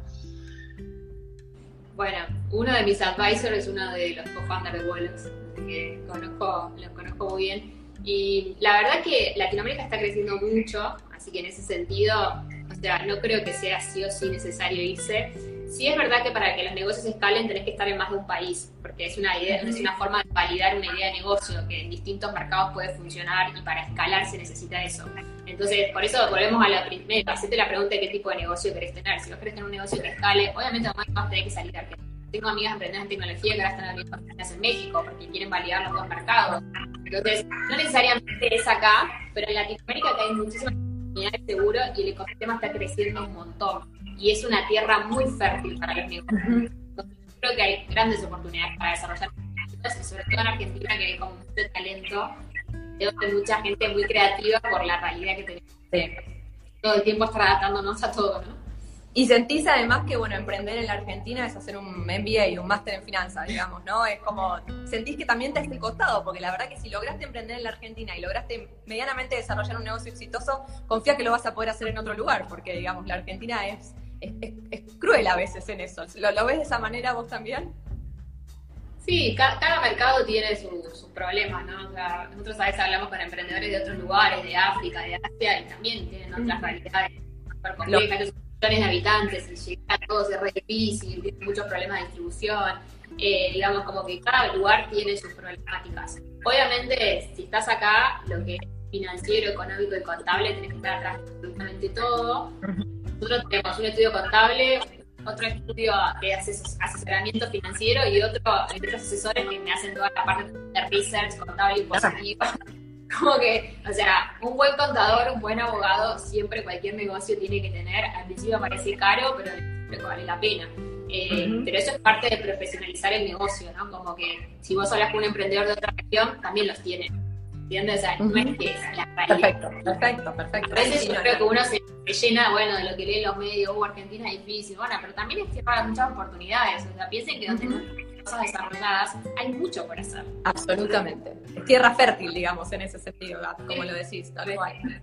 Bueno, uno de mis advisors es uno de los co-founders de Wallets, que conozco, los conozco muy bien. Y la verdad que Latinoamérica está creciendo mucho, así que en ese sentido, o sea, no creo que sea sí o sí necesario irse Sí es verdad que para que los negocios escalen tenés que estar en más de un país, porque es una idea, es una forma de validar una idea de negocio que en distintos mercados puede funcionar y para escalar se necesita eso. Entonces, por eso volvemos a la primera, hacete la pregunta de qué tipo de negocio querés tener. Si vos querés tener un negocio que escale, obviamente vas a tener que salir de Argentina. Tengo amigas emprendedoras en tecnología que ahora están abriendo oficinas en México porque quieren validar los dos mercados. Entonces, no necesariamente es acá, pero en Latinoamérica que hay muchísimas oportunidades seguro y el ecosistema está creciendo un montón y es una tierra muy fértil para los negocios. creo que hay grandes oportunidades para desarrollar sobre todo en Argentina que hay como mucho talento, hay mucha gente muy creativa por la realidad que tenemos. Todo el tiempo estar adaptándonos a todo, ¿no? Y sentís además que, bueno, emprender en la Argentina es hacer un MBA y un máster en finanzas, digamos, ¿no? Es como, sentís que también te has costado, porque la verdad que si lograste emprender en la Argentina y lograste medianamente desarrollar un negocio exitoso, confía que lo vas a poder hacer en otro lugar, porque, digamos, la Argentina es, cruel a veces en eso. ¿Lo, ves de esa manera vos también? Sí, cada, mercado tiene sus problemas, ¿no? O sea, nosotros a veces hablamos con emprendedores de otros lugares, de África, de Asia, y también tienen otras realidades súper complejas, millones de habitantes, y llegar a todos es re difícil, tienen muchos problemas de distribución, eh, digamos, como que cada lugar tiene sus problemáticas. Obviamente, si estás acá, lo que es financiero, económico y contable, tenés que estar atrás de absolutamente todo. Nosotros tenemos un estudio contable, otro estudio de asesoramiento financiero y otro, otros asesores que me hacen toda la parte de research contable y positiva. Como que, o sea, un buen contador, un buen abogado, siempre cualquier negocio tiene que tener. Al principio parece caro, pero vale la pena. Eh, pero eso es parte de profesionalizar el negocio, ¿no? Como que si vos hablas con un emprendedor de otra región, también los tiene. ¿Entiendes? O sea, no es que es la realidad. Perfecto, perfecto, perfecto. A veces yo creo que uno se llena, bueno, de lo que leen los medios, uh, Argentina es difícil, bueno, pero también es tierra de muchas oportunidades, o sea, piensen que donde no cosas desarrolladas, hay mucho por hacer. Absolutamente. Es tierra fértil, digamos, en ese sentido, como lo decís, tal cual.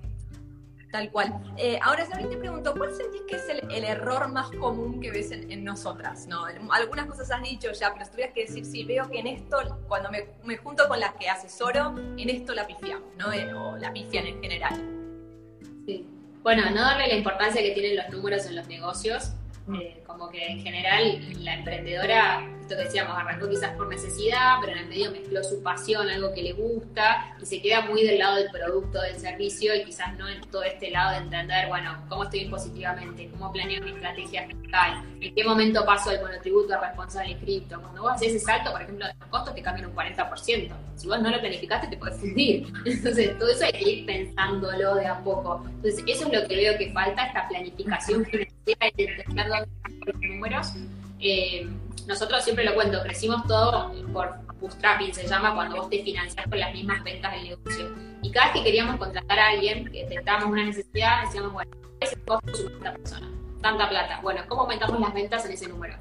Tal cual. Eh, ahora, Sabri, te pregunto, ¿cuál sentís que es el, error más común que ves en, nosotras? ¿no? Algunas cosas has dicho ya, pero si tuvieras que decir, sí, veo que en esto, cuando me, me junto con las que asesoro, en esto la pifiamos, ¿no? Eh, o la pifian en general. Sí. Bueno, no darle la importancia que tienen los números en los negocios. Mm. Eh, como que en general la emprendedora esto que decíamos, arrancó quizás por necesidad, pero en el medio mezcló su pasión, algo que le gusta, y se queda muy del lado del producto, del servicio, y quizás no en todo este lado de entender, bueno, cómo estoy positivamente, cómo planeo mi estrategia fiscal, en qué momento paso del monotributo a responsable cripto. Cuando vos haces ese salto, por ejemplo, los costos te cambian un 40%. Si vos no lo planificaste, te puedes fundir. Entonces, todo eso hay que ir pensándolo de a poco. Entonces, eso es lo que veo que falta, esta planificación financiera y entender dónde los números. Eh, nosotros siempre lo cuento, crecimos todo por bootstrapping se llama cuando vos te financias con las mismas ventas del negocio. Y cada vez que queríamos contratar a alguien, que detectábamos una necesidad, decíamos, bueno, ¿cuál es el costo de una persona? Tanta plata. Bueno, ¿cómo aumentamos las ventas en ese número?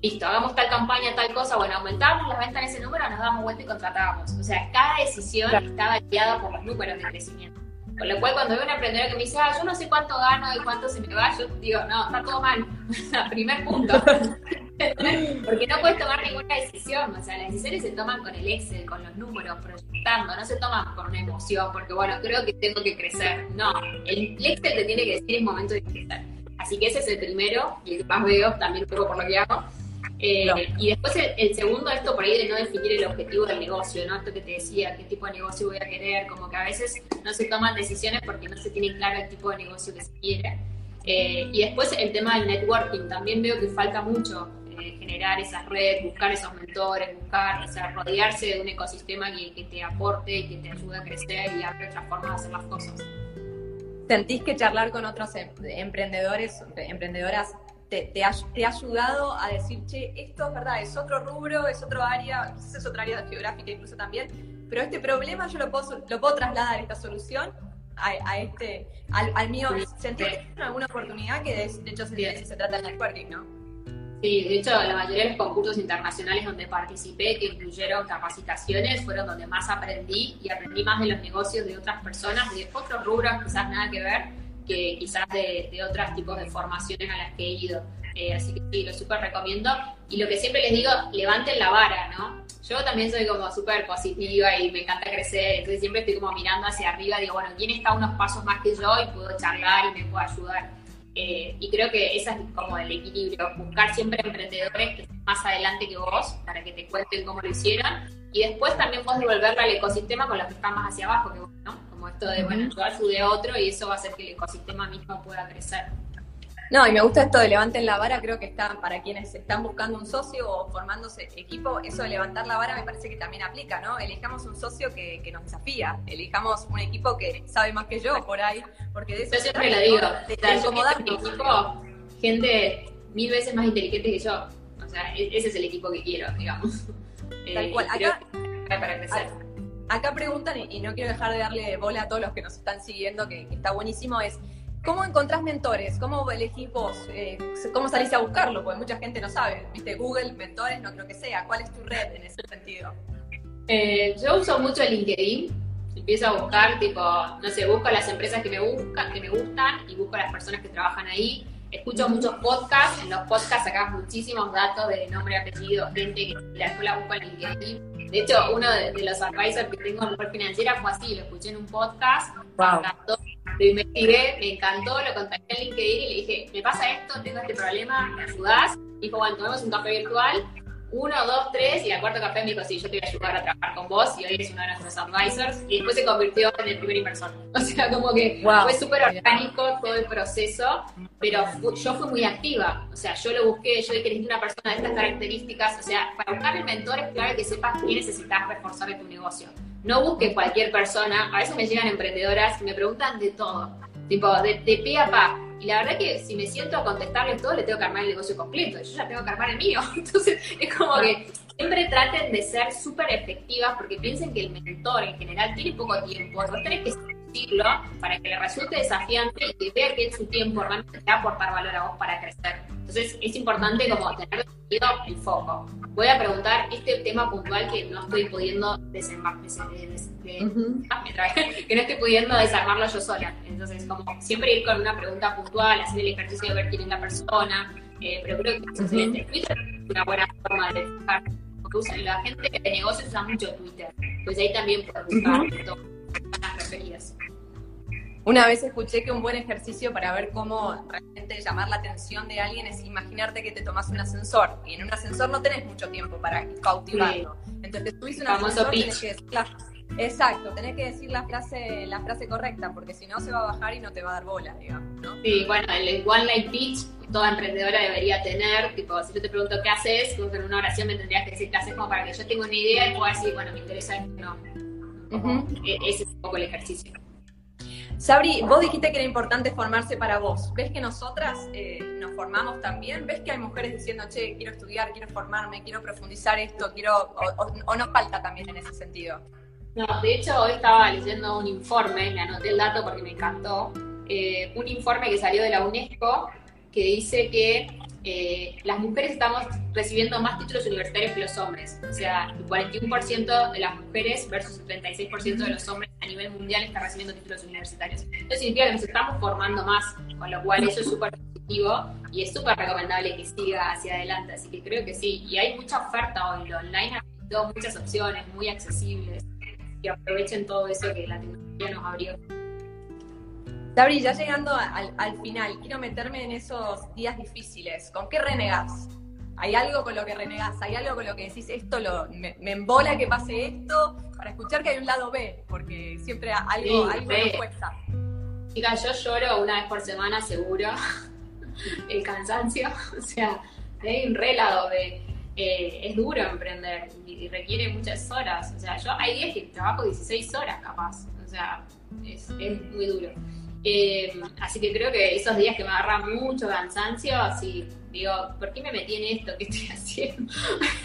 Listo, hagamos tal campaña, tal cosa, bueno, aumentábamos las ventas en ese número, nos damos vuelta y contratábamos. O sea, cada decisión estaba guiada por los números de crecimiento. Con lo cual, cuando veo una emprendedora que me dice, ah, yo no sé cuánto gano y cuánto se me va, yo digo, no, está todo mal. Primer punto. Porque no puedes tomar ninguna decisión. O sea, las decisiones se toman con el Excel, con los números, proyectando. No se toman con una emoción, porque bueno, creo que tengo que crecer. No, el Excel te tiene que decir es momento de crecer. Así que ese es el primero, y el que más veo también poco por lo que hago. Eh, y después el, segundo, esto por ahí de no definir el objetivo del negocio, ¿no? Esto que te decía, qué tipo de negocio voy a querer, como que a veces no se toman decisiones porque no se tiene claro el tipo de negocio que se quiere. Eh, y después el tema del networking, también veo que falta mucho eh, generar esa red, buscar esos mentores, buscar, o sea, rodearse de un ecosistema que, que te aporte y que te ayude a crecer y a otras formas de hacer las cosas. ¿Sentís que charlar con otros em, emprendedores, emprendedoras, te, ha, ayudado a decir, che, esto es verdad, es otro rubro, es otro área, quizás es otra área geográfica incluso también, pero este problema yo lo puedo, lo puedo trasladar, esta solución, a, este, al, mío. ¿Sentís alguna oportunidad que de, hecho se, se trata de networking, no? Sí, de hecho, la mayoría de los concursos internacionales donde participé, que incluyeron capacitaciones, fueron donde más aprendí y aprendí más de los negocios de otras personas, de otros rubros, quizás nada que ver, que quizás de, de otros tipos de formaciones a las que he ido. Eh, así que sí, lo súper recomiendo. Y lo que siempre les digo, levanten la vara, ¿no? Yo también soy como súper positiva y me encanta crecer, entonces siempre estoy como mirando hacia arriba, digo, bueno, ¿quién está unos pasos más que yo y puedo charlar y me puedo ayudar? Eh, y creo que ese es como el equilibrio, buscar siempre emprendedores que estén más adelante que vos para que te cuenten cómo lo hicieron y después también vos devolverle al ecosistema con los que están más hacia abajo que vos, ¿no? Como esto de, bueno, yo ayude a otro y eso va a hacer que el ecosistema mismo pueda crecer. No, y me gusta esto de levanten la vara, creo que está para quienes están buscando un socio o formándose equipo, eso de levantar la vara me parece que también aplica, ¿no? Elijamos un socio que, nos desafía, elijamos un equipo que sabe más que yo por ahí, porque de eso yo siempre lo digo, de, equipo, gente mil veces más inteligente que yo, o sea, e-, ese es el equipo que quiero, digamos. Tal eh, cual, acá, para crecer. Acá preguntan, y no quiero dejar de darle bola a todos los que nos están siguiendo, que, está buenísimo, es ¿Cómo encontrás mentores? ¿Cómo elegís vos? Eh, ¿Cómo salís a buscarlo? Porque mucha gente no sabe. ¿Viste? Google, mentores, no creo que sea. ¿Cuál es tu red en ese sentido? Eh, yo uso mucho LinkedIn. Empiezo a buscar, tipo, no sé, busco las empresas que me, buscan, que me gustan y busco a las personas que trabajan ahí. Escucho muchos podcasts. En los podcasts sacas muchísimos datos de nombre, apellido, gente que la escuela busca en LinkedIn. De hecho, uno de, los advisors que tengo en Mujer Financiera fue así, lo escuché en un podcast, wow lo investigué, me encantó, lo contacté en LinkedIn y le dije, me pasa esto, tengo este problema, ¿me ayudás? Dijo, bueno, tomemos un café virtual, uno, dos, tres, y al cuarto café me dijo, sí, yo te voy a ayudar a trabajar con vos, y hoy eres uno de nuestros advisors, y después se convirtió en el primer inversor. O sea, como que fue súper orgánico todo el proceso, pero yo fui muy activa, o sea, yo lo busqué, yo dije, una persona de estas características, o sea, para buscar el mentor es clave que sepas qué necesitas reforzar en tu negocio no busque cualquier persona. A veces me llegan emprendedoras y me preguntan de todo, tipo, de, de pe a pa. Y la verdad que si me siento a contestarles todo, le tengo que armar el negocio completo. Yo ya tengo que armar el mío. Entonces, es como que siempre traten de ser súper efectivas porque piensen que el mentor en general tiene poco tiempo. Vos tenés que decirlo para que le resulte desafiante y que vea que en su tiempo realmente te va a aportar valor a vos para crecer. Entonces, es importante como tener el foco. Voy a preguntar este tema puntual que no estoy pudiendo desarmarlo, que no estoy pudiendo desarmarlo yo sola. Entonces, como siempre ir con una pregunta puntual, hacer el ejercicio de ver quién es la persona, eh, pero creo que es excelente. Twitter es una buena forma de buscar, porque la gente de negocios usa mucho Twitter, pues ahí también puedes buscar las referidas. Una vez escuché que un buen ejercicio para ver cómo realmente llamar la atención de alguien es imaginarte que te tomas un ascensor y en un ascensor no tenés mucho tiempo para cautivarlo. Entonces tú un ascensor, tenés que decir la, exacto, tenés que decir la frase, la frase correcta porque si no se va a bajar y no te va a dar bola, digamos, ¿no? Sí, bueno, el one line pitch toda emprendedora debería tener, tipo, si yo te pregunto qué haces, en una oración me tendrías que decir qué haces como para que yo tenga una idea y pueda decir, bueno, me interesa esto, no. E-, ese es un poco el ejercicio. Sabri, vos dijiste que era importante formarse para vos. ¿Ves que nosotras eh, nos formamos también? ¿Ves que hay mujeres diciendo, che, quiero estudiar, quiero formarme, quiero profundizar esto, quiero, o, nos falta también en ese sentido? No, de hecho hoy estaba leyendo un informe, me anoté el dato porque me encantó, eh, un informe que salió de la UNESCO que dice que eh, las mujeres estamos recibiendo más títulos universitarios que los hombres. O sea, el 41% de las mujeres versus el 36% de los hombres a nivel mundial están recibiendo títulos universitarios. Eso significa que nos estamos formando más, con lo cual eso es súper positivo y es súper recomendable que siga hacia adelante. Así que creo que sí. Y hay mucha oferta hoy. Lo online ha muchas opciones muy accesibles que aprovechen todo eso que la tecnología nos abrió. Sabri, ya llegando al, final, quiero meterme en esos días difíciles. ¿Con qué renegas? ¿Hay algo con lo que renegas? ¿Hay algo con lo que decís esto lo, me, embola que pase esto? Para escuchar que hay un lado B, porque siempre algo, algo nos cuesta. Chica, yo lloro una vez por semana seguro. El cansancio. O sea, hay un re lado B. Eh, es duro emprender y, requiere muchas horas. O sea, yo hay días que trabajo 16 horas capaz. O sea, es, es muy duro. Eh, así que creo que esos días que me agarra mucho cansancio, así digo, ¿por qué me metí en esto? ¿Qué estoy haciendo?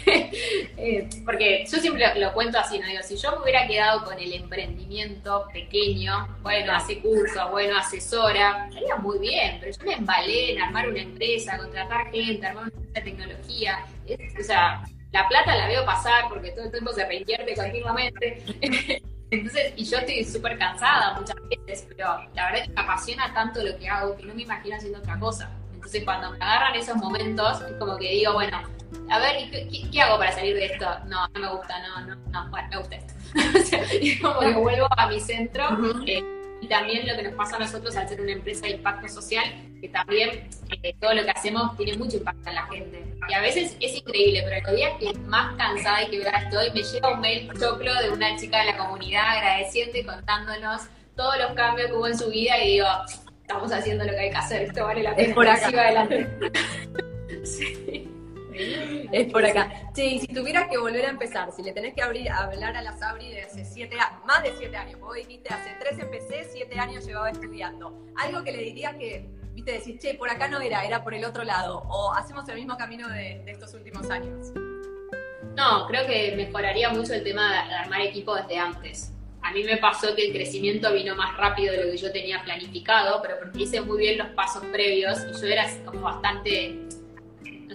Eh, porque yo siempre lo, cuento así, ¿no? Digo, si yo me hubiera quedado con el emprendimiento pequeño, bueno, hace cursos, bueno, asesora, estaría muy bien, pero yo me embalé en armar una empresa, contratar gente, armar una empresa de tecnología. o sea, la plata la veo pasar porque todo el tiempo se reinvierte continuamente. Entonces, y yo estoy súper cansada muchas veces, pero la verdad es que me apasiona tanto lo que hago que no me imagino haciendo otra cosa. Entonces, cuando me agarran esos momentos, es como que digo, bueno, a ver, ¿qué, hago para salir de esto? No, no me gusta, no, no, no, bueno, me gusta esto. o sea, es como que vuelvo a mi centro y también lo que nos pasa a nosotros al ser una empresa de impacto social, que también eh, todo lo que hacemos tiene mucho impacto en la gente. Y a veces es increíble, pero los días que más cansada y quebrada estoy, me llega un mail choclo de una chica de la comunidad agradeciendo y contándonos todos los cambios que hubo en su vida y digo, estamos haciendo lo que hay que hacer, esto vale la pena. Es por acá. adelante. sí. Es por acá. Sí, si tuvieras que volver a empezar, si le tenés que abrir, hablar a la Sabri de hace siete años, más de siete años, vos dijiste hace tres empecé, siete años llevaba estudiando. Algo que le diría que, viste, decís, che, por acá no era, era por el otro lado, o hacemos el mismo camino de, estos últimos años. No, creo que mejoraría mucho el tema de armar equipo desde antes. A mí me pasó que el crecimiento vino más rápido de lo que yo tenía planificado, pero porque hice muy bien los pasos previos y yo era como bastante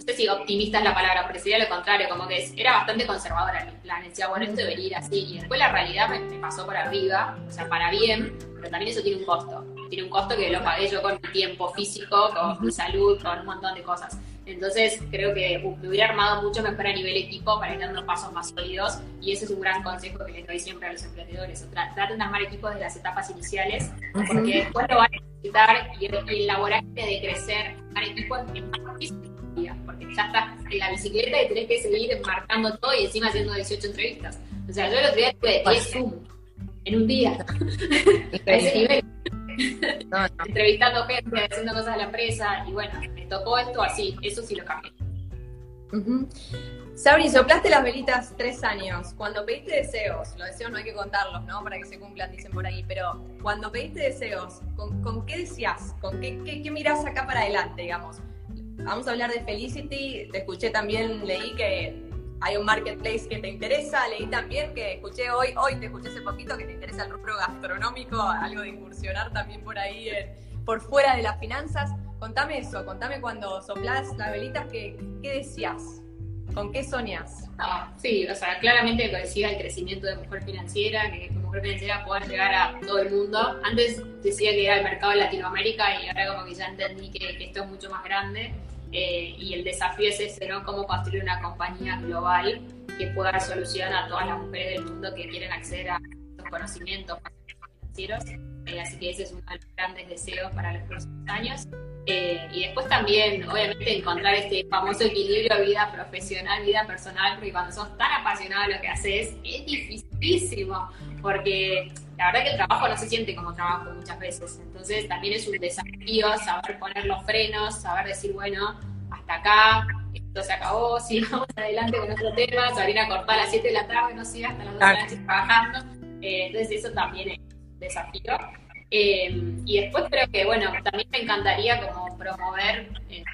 no sé si optimista es la palabra, pero sería lo contrario, como que era bastante conservadora en mis planes. Decía, bueno, esto debería ir así. Y después la realidad me, pasó por arriba, o sea, para bien, pero también eso tiene un costo. Tiene un costo que lo pagué yo con mi tiempo físico, con mi salud, con un montón de cosas. Entonces creo que me hubiera armado mucho mejor a nivel equipo para ir dando pasos más sólidos y ese es un gran consejo que les doy siempre a los emprendedores. Traten de armar equipos de las etapas iniciales porque después lo van a necesitar y el laborante de crecer, armar equipos es más difícil porque ya estás en la bicicleta y tenés que seguir marcando todo y encima haciendo 18 entrevistas. O sea, yo el otro día tuve 10 Zoom en un día. a ese nivel. Entrevistando gente, haciendo cosas de la empresa y bueno, me tocó esto así, eso sí lo cambié. Sabri, soplaste las velitas tres años. Cuando pediste deseos, los deseos no hay que contarlos, ¿no? Para que se cumplan, dicen por ahí, pero cuando pediste deseos, ¿con, qué decías? ¿Con qué, qué, qué mirás acá para adelante, digamos? vamos a hablar de Felicity. Te escuché también, leí que hay un marketplace que te interesa. Leí también que escuché hoy, hoy te escuché hace poquito que te interesa el rubro gastronómico, algo de incursionar también por ahí, por fuera de las finanzas. Contame eso, contame cuando soplás las velitas, ¿qué, qué decías? ¿Con qué soñas? Ah, sí, o sea, claramente decía el crecimiento de Mujer Financiera, que como Mujer Financiera pueda llegar a todo el mundo. Antes decía que era el mercado de Latinoamérica y ahora como que ya entendí que, que esto es mucho más grande. Eh, y el desafío es ese, ¿no? Cómo construir una compañía global que pueda dar solución a todas las mujeres del mundo que quieren acceder a estos conocimientos financieros. Eh, así que ese es uno de los grandes deseos para los próximos años. Eh, y después también, obviamente, encontrar este famoso equilibrio vida profesional, vida personal, porque cuando sos tan apasionado de lo que haces, es dificilísimo, porque la verdad que el trabajo no se siente como trabajo muchas veces. Entonces también es un desafío saber poner los frenos, saber decir, bueno, hasta acá, esto se acabó, sigamos adelante con otro tema, Sabrina cortar a las 7 de la tarde, no siga hasta las 2 de la noche trabajando. Eh, entonces eso también es un desafío. Eh, y después creo que, bueno, también me encantaría como promover eh,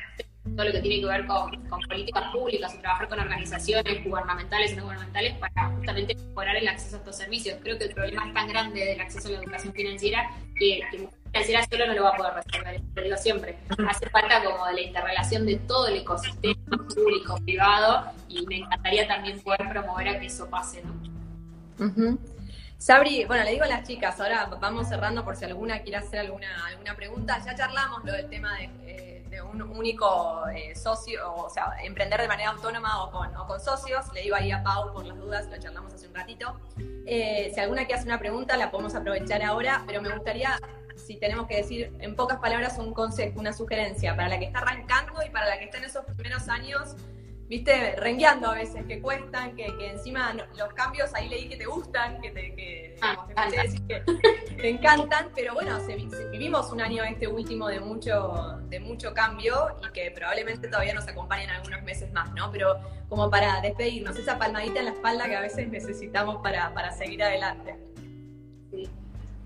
todo lo que tiene que ver con, políticas públicas y trabajar con organizaciones gubernamentales y no gubernamentales para justamente mejorar el acceso a estos servicios. Creo que el problema es tan grande del acceso a la educación financiera que, que financiera solo no lo va a poder resolver. Lo digo siempre. Hace falta como de la interrelación de todo el ecosistema público, privado, y me encantaría también poder promover a que eso pase, ¿no? Sabri, bueno, le digo a las chicas, ahora vamos cerrando por si alguna quiere hacer alguna, alguna pregunta. Ya charlamos lo del tema de, eh, un único eh, socio, o sea, emprender de manera autónoma o con, o con, socios. Le digo ahí a Pau por las dudas, lo charlamos hace un ratito. Eh, si alguna quiere hacer una pregunta, la podemos aprovechar ahora, pero me gustaría si tenemos que decir en pocas palabras un consejo, una sugerencia para la que está arrancando y para la que está en esos primeros años, viste, rengueando a veces, que cuestan, que, encima los cambios ahí leí que te gustan, que te, que, ah, te encantan, pero bueno, vivimos un año este último de mucho, de mucho cambio y que probablemente todavía nos acompañen algunos meses más, ¿no? Pero como para despedirnos, esa palmadita en la espalda que a veces necesitamos para, para seguir adelante.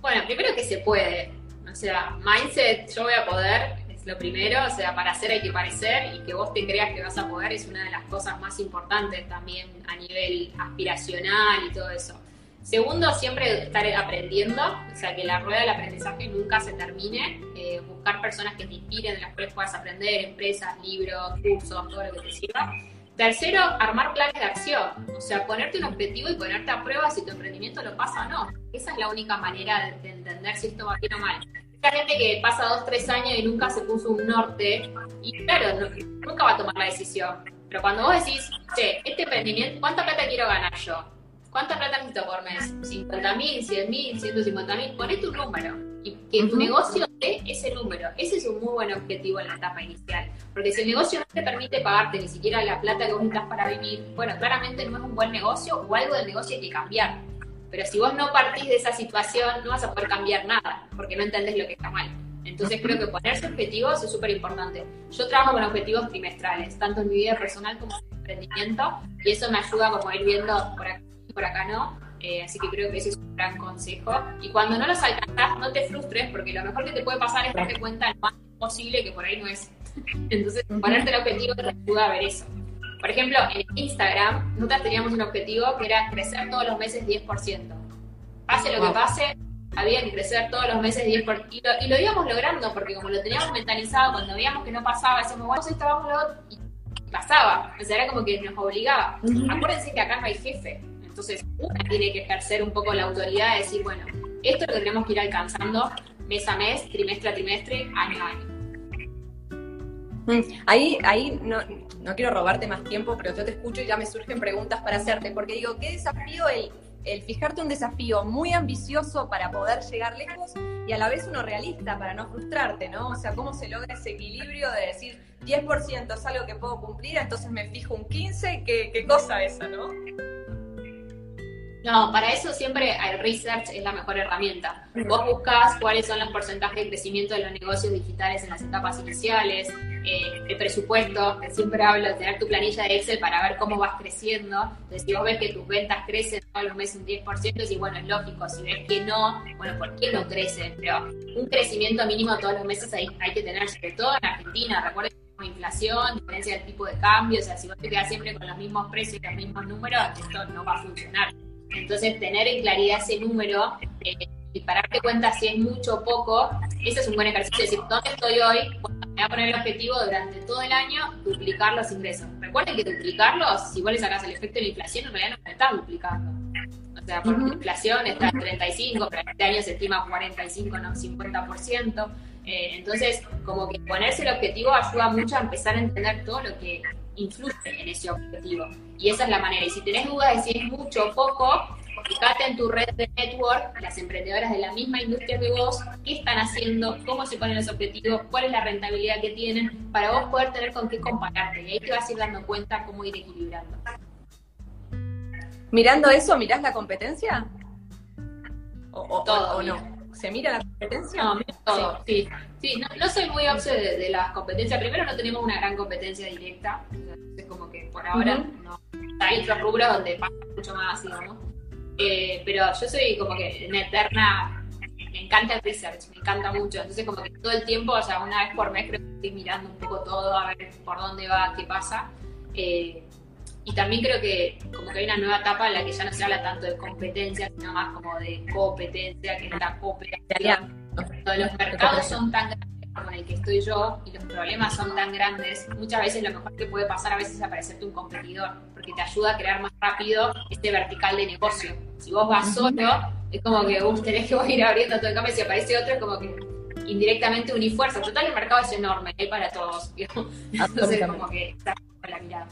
Bueno, primero que se puede, o sea, mindset, yo voy a poder, lo primero, o sea, para hacer hay que parecer y que vos te creas que vas a poder es una de las cosas más importantes también a nivel aspiracional y todo eso. Segundo, siempre estar aprendiendo, o sea, que la rueda del aprendizaje nunca se termine, eh, buscar personas que te inspiren, de las cuales puedas aprender, empresas, libros, cursos, todo lo que te sirva. Tercero, armar planes de acción, o sea, ponerte un objetivo y ponerte a prueba si tu emprendimiento lo pasa o no. Esa es la única manera de, entender si esto va bien o mal. Hay gente que pasa dos, tres años y nunca se puso un norte, y claro, nunca va a tomar la decisión. Pero cuando vos decís, che, este emprendimiento, ¿cuánta plata quiero ganar yo? ¿Cuánta plata necesito por mes? ¿50 mil, 100 mil, 150 mil? Ponete un número y que tu negocio dé ese número. Ese es un muy buen objetivo en la etapa inicial. Porque si el negocio no te permite pagarte ni siquiera la plata que vos necesitas para vivir, bueno, claramente no es un buen negocio o algo del negocio hay que cambiar. Pero si vos no partís de esa situación, no vas a poder cambiar nada, porque no entendés lo que está mal. Entonces creo que ponerse objetivos es súper importante. Yo trabajo con objetivos trimestrales, tanto en mi vida personal como en mi emprendimiento, y eso me ayuda como a ir viendo por acá y por acá no, eh, así que creo que ese es un gran consejo. Y cuando no los alcanzas, no te frustres, porque lo mejor que te puede pasar es darte cuenta lo más posible que por ahí no es. Entonces, ponerte el objetivo te ayuda a ver eso. Por ejemplo, en Instagram, nosotros teníamos un objetivo que era crecer todos los meses 10%. Pase lo que pase, había que crecer todos los meses 10%. Y lo, y lo íbamos logrando, porque como lo teníamos mentalizado, cuando veíamos que no pasaba, decíamos, bueno, estábamos y pasaba. O sea, era como que nos obligaba. Acuérdense que acá no hay jefe. Entonces, una tiene que ejercer un poco la autoridad de decir, bueno, esto es lo que tenemos que ir alcanzando mes a mes, trimestre a trimestre, año a año. Mm, ahí, ahí no, no quiero robarte más tiempo, pero yo te escucho y ya me surgen preguntas para hacerte, porque digo, qué desafío el, el fijarte un desafío muy ambicioso para poder llegar lejos y a la vez uno realista para no frustrarte, ¿no? O sea, ¿cómo se logra ese equilibrio de decir 10% es algo que puedo cumplir, entonces me fijo un 15%? ¿Qué, qué cosa esa, no? No, para eso siempre el research es la mejor herramienta. Vos buscas cuáles son los porcentajes de crecimiento de los negocios digitales en las etapas iniciales, eh, el presupuesto, que siempre hablo de tener tu planilla de Excel para ver cómo vas creciendo. Entonces, si vos ves que tus ventas crecen todos los meses un 10%, y bueno, es lógico. Si ves que no, bueno, ¿por qué no crecen? Pero un crecimiento mínimo todos los meses hay, hay que tener, sobre todo en Argentina. Recuerden que inflación, diferencia del tipo de cambio, o sea, si vos te quedas siempre con los mismos precios y los mismos números, esto no va a funcionar. Entonces, tener en claridad ese número eh, y para darte cuenta si es mucho o poco, ese es un buen ejercicio. Es decir, ¿dónde estoy hoy? me voy a poner el objetivo durante todo el año duplicar los ingresos. Recuerden que duplicarlos, si vos le sacas el efecto de la inflación, en realidad no se están duplicando. O sea, porque la inflación está en 35, pero este año se estima 45, no 50%. Eh, entonces, como que ponerse el objetivo ayuda mucho a empezar a entender todo lo que influye en ese objetivo. Y esa es la manera. Y si tenés dudas de si es mucho o poco, fíjate en tu red de network, las emprendedoras de la misma industria que vos, qué están haciendo, cómo se ponen los objetivos, cuál es la rentabilidad que tienen, para vos poder tener con qué compararte. Y ahí te vas a ir dando cuenta cómo ir equilibrando. Mirando eso, ¿mirás la competencia? ¿O, todo, o no? ¿Se mira la competencia? No, todo, sí. sí. No, soy muy obse de, las competencias. Primero, no tenemos una gran competencia directa. Es como que por ahora no. Hay otros rubros donde pasa mucho más, digamos. Eh, pero yo soy como que en eterna me encanta el research, me encanta mucho. Entonces, como que todo el tiempo, o sea, una vez por mes creo que estoy mirando un poco todo, a ver por dónde va, qué pasa. Eh, y también creo que como que hay una nueva etapa en la que ya no se habla tanto de competencia, sino más como de competencia, que es la cooperación. Los mercados son tan grandes como el que estoy yo y los problemas son tan grandes, muchas veces lo mejor que puede pasar a veces es aparecerte un competidor, porque te ayuda a crear más rápido este vertical de negocio. Si vos vas solo, es como que vos tenés que ir abriendo todo el cambio, si aparece otro, es como que indirectamente unís fuerza. Total, el mercado es enorme, hay para todos. Entonces, como que está con la mirada.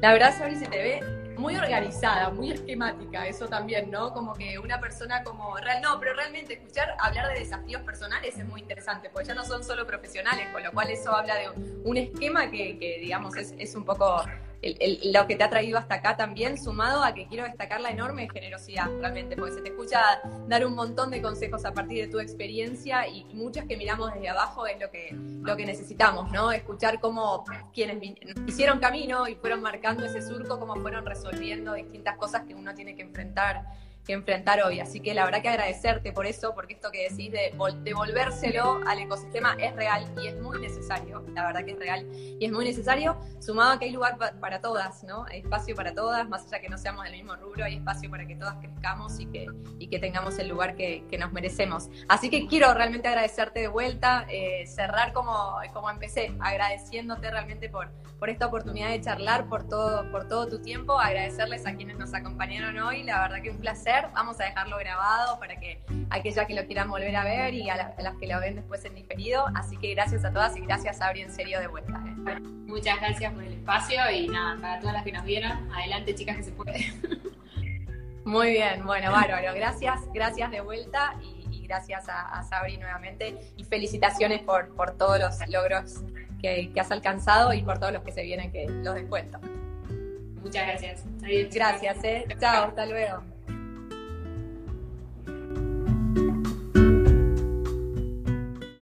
La verdad, Sabri, se te ve muy organizada, muy esquemática, eso también, ¿no? Como que una persona como real, no, pero realmente escuchar hablar de desafíos personales es muy interesante, porque ya no son solo profesionales, con lo cual eso habla de un esquema que, que digamos, es, es un poco lo que te ha traído hasta acá también, sumado a que quiero destacar la enorme generosidad, realmente, porque se te escucha dar un montón de consejos a partir de tu experiencia y, muchas que miramos desde abajo es lo que, lo que necesitamos, ¿no? Escuchar cómo quienes hicieron camino y fueron marcando ese surco, cómo fueron resolviendo distintas cosas que uno tiene que enfrentar que enfrentar hoy. Así que la verdad que agradecerte por eso, porque esto que decís de devolvérselo al ecosistema es real y es muy necesario. La verdad que es real y es muy necesario, sumado a que hay lugar para todas, ¿no? Hay espacio para todas, más allá que no seamos del mismo rubro, hay espacio para que todas crezcamos y que, y que tengamos el lugar que, que nos merecemos. Así que quiero realmente agradecerte de vuelta, eh, cerrar como, como empecé, agradeciéndote realmente por, por esta oportunidad de charlar, por todo, por todo tu tiempo, agradecerles a quienes nos acompañaron hoy, la verdad que un placer Vamos a dejarlo grabado para que aquellas que lo quieran volver a ver y a, las que lo ven después en diferido. Así que gracias a todas y gracias, Abri, en serio, de vuelta. ¿eh? muchas gracias por el espacio y nada, para todas las que nos vieron, adelante, chicas, que se puede. Muy bien, bueno, bárbaro. Gracias, gracias de vuelta y, gracias a, Sabri nuevamente y felicitaciones por, por todos los logros que, has alcanzado y por todos los que se vienen, que los descuento. Muchas gracias. gracias, eh. Chao, hasta luego.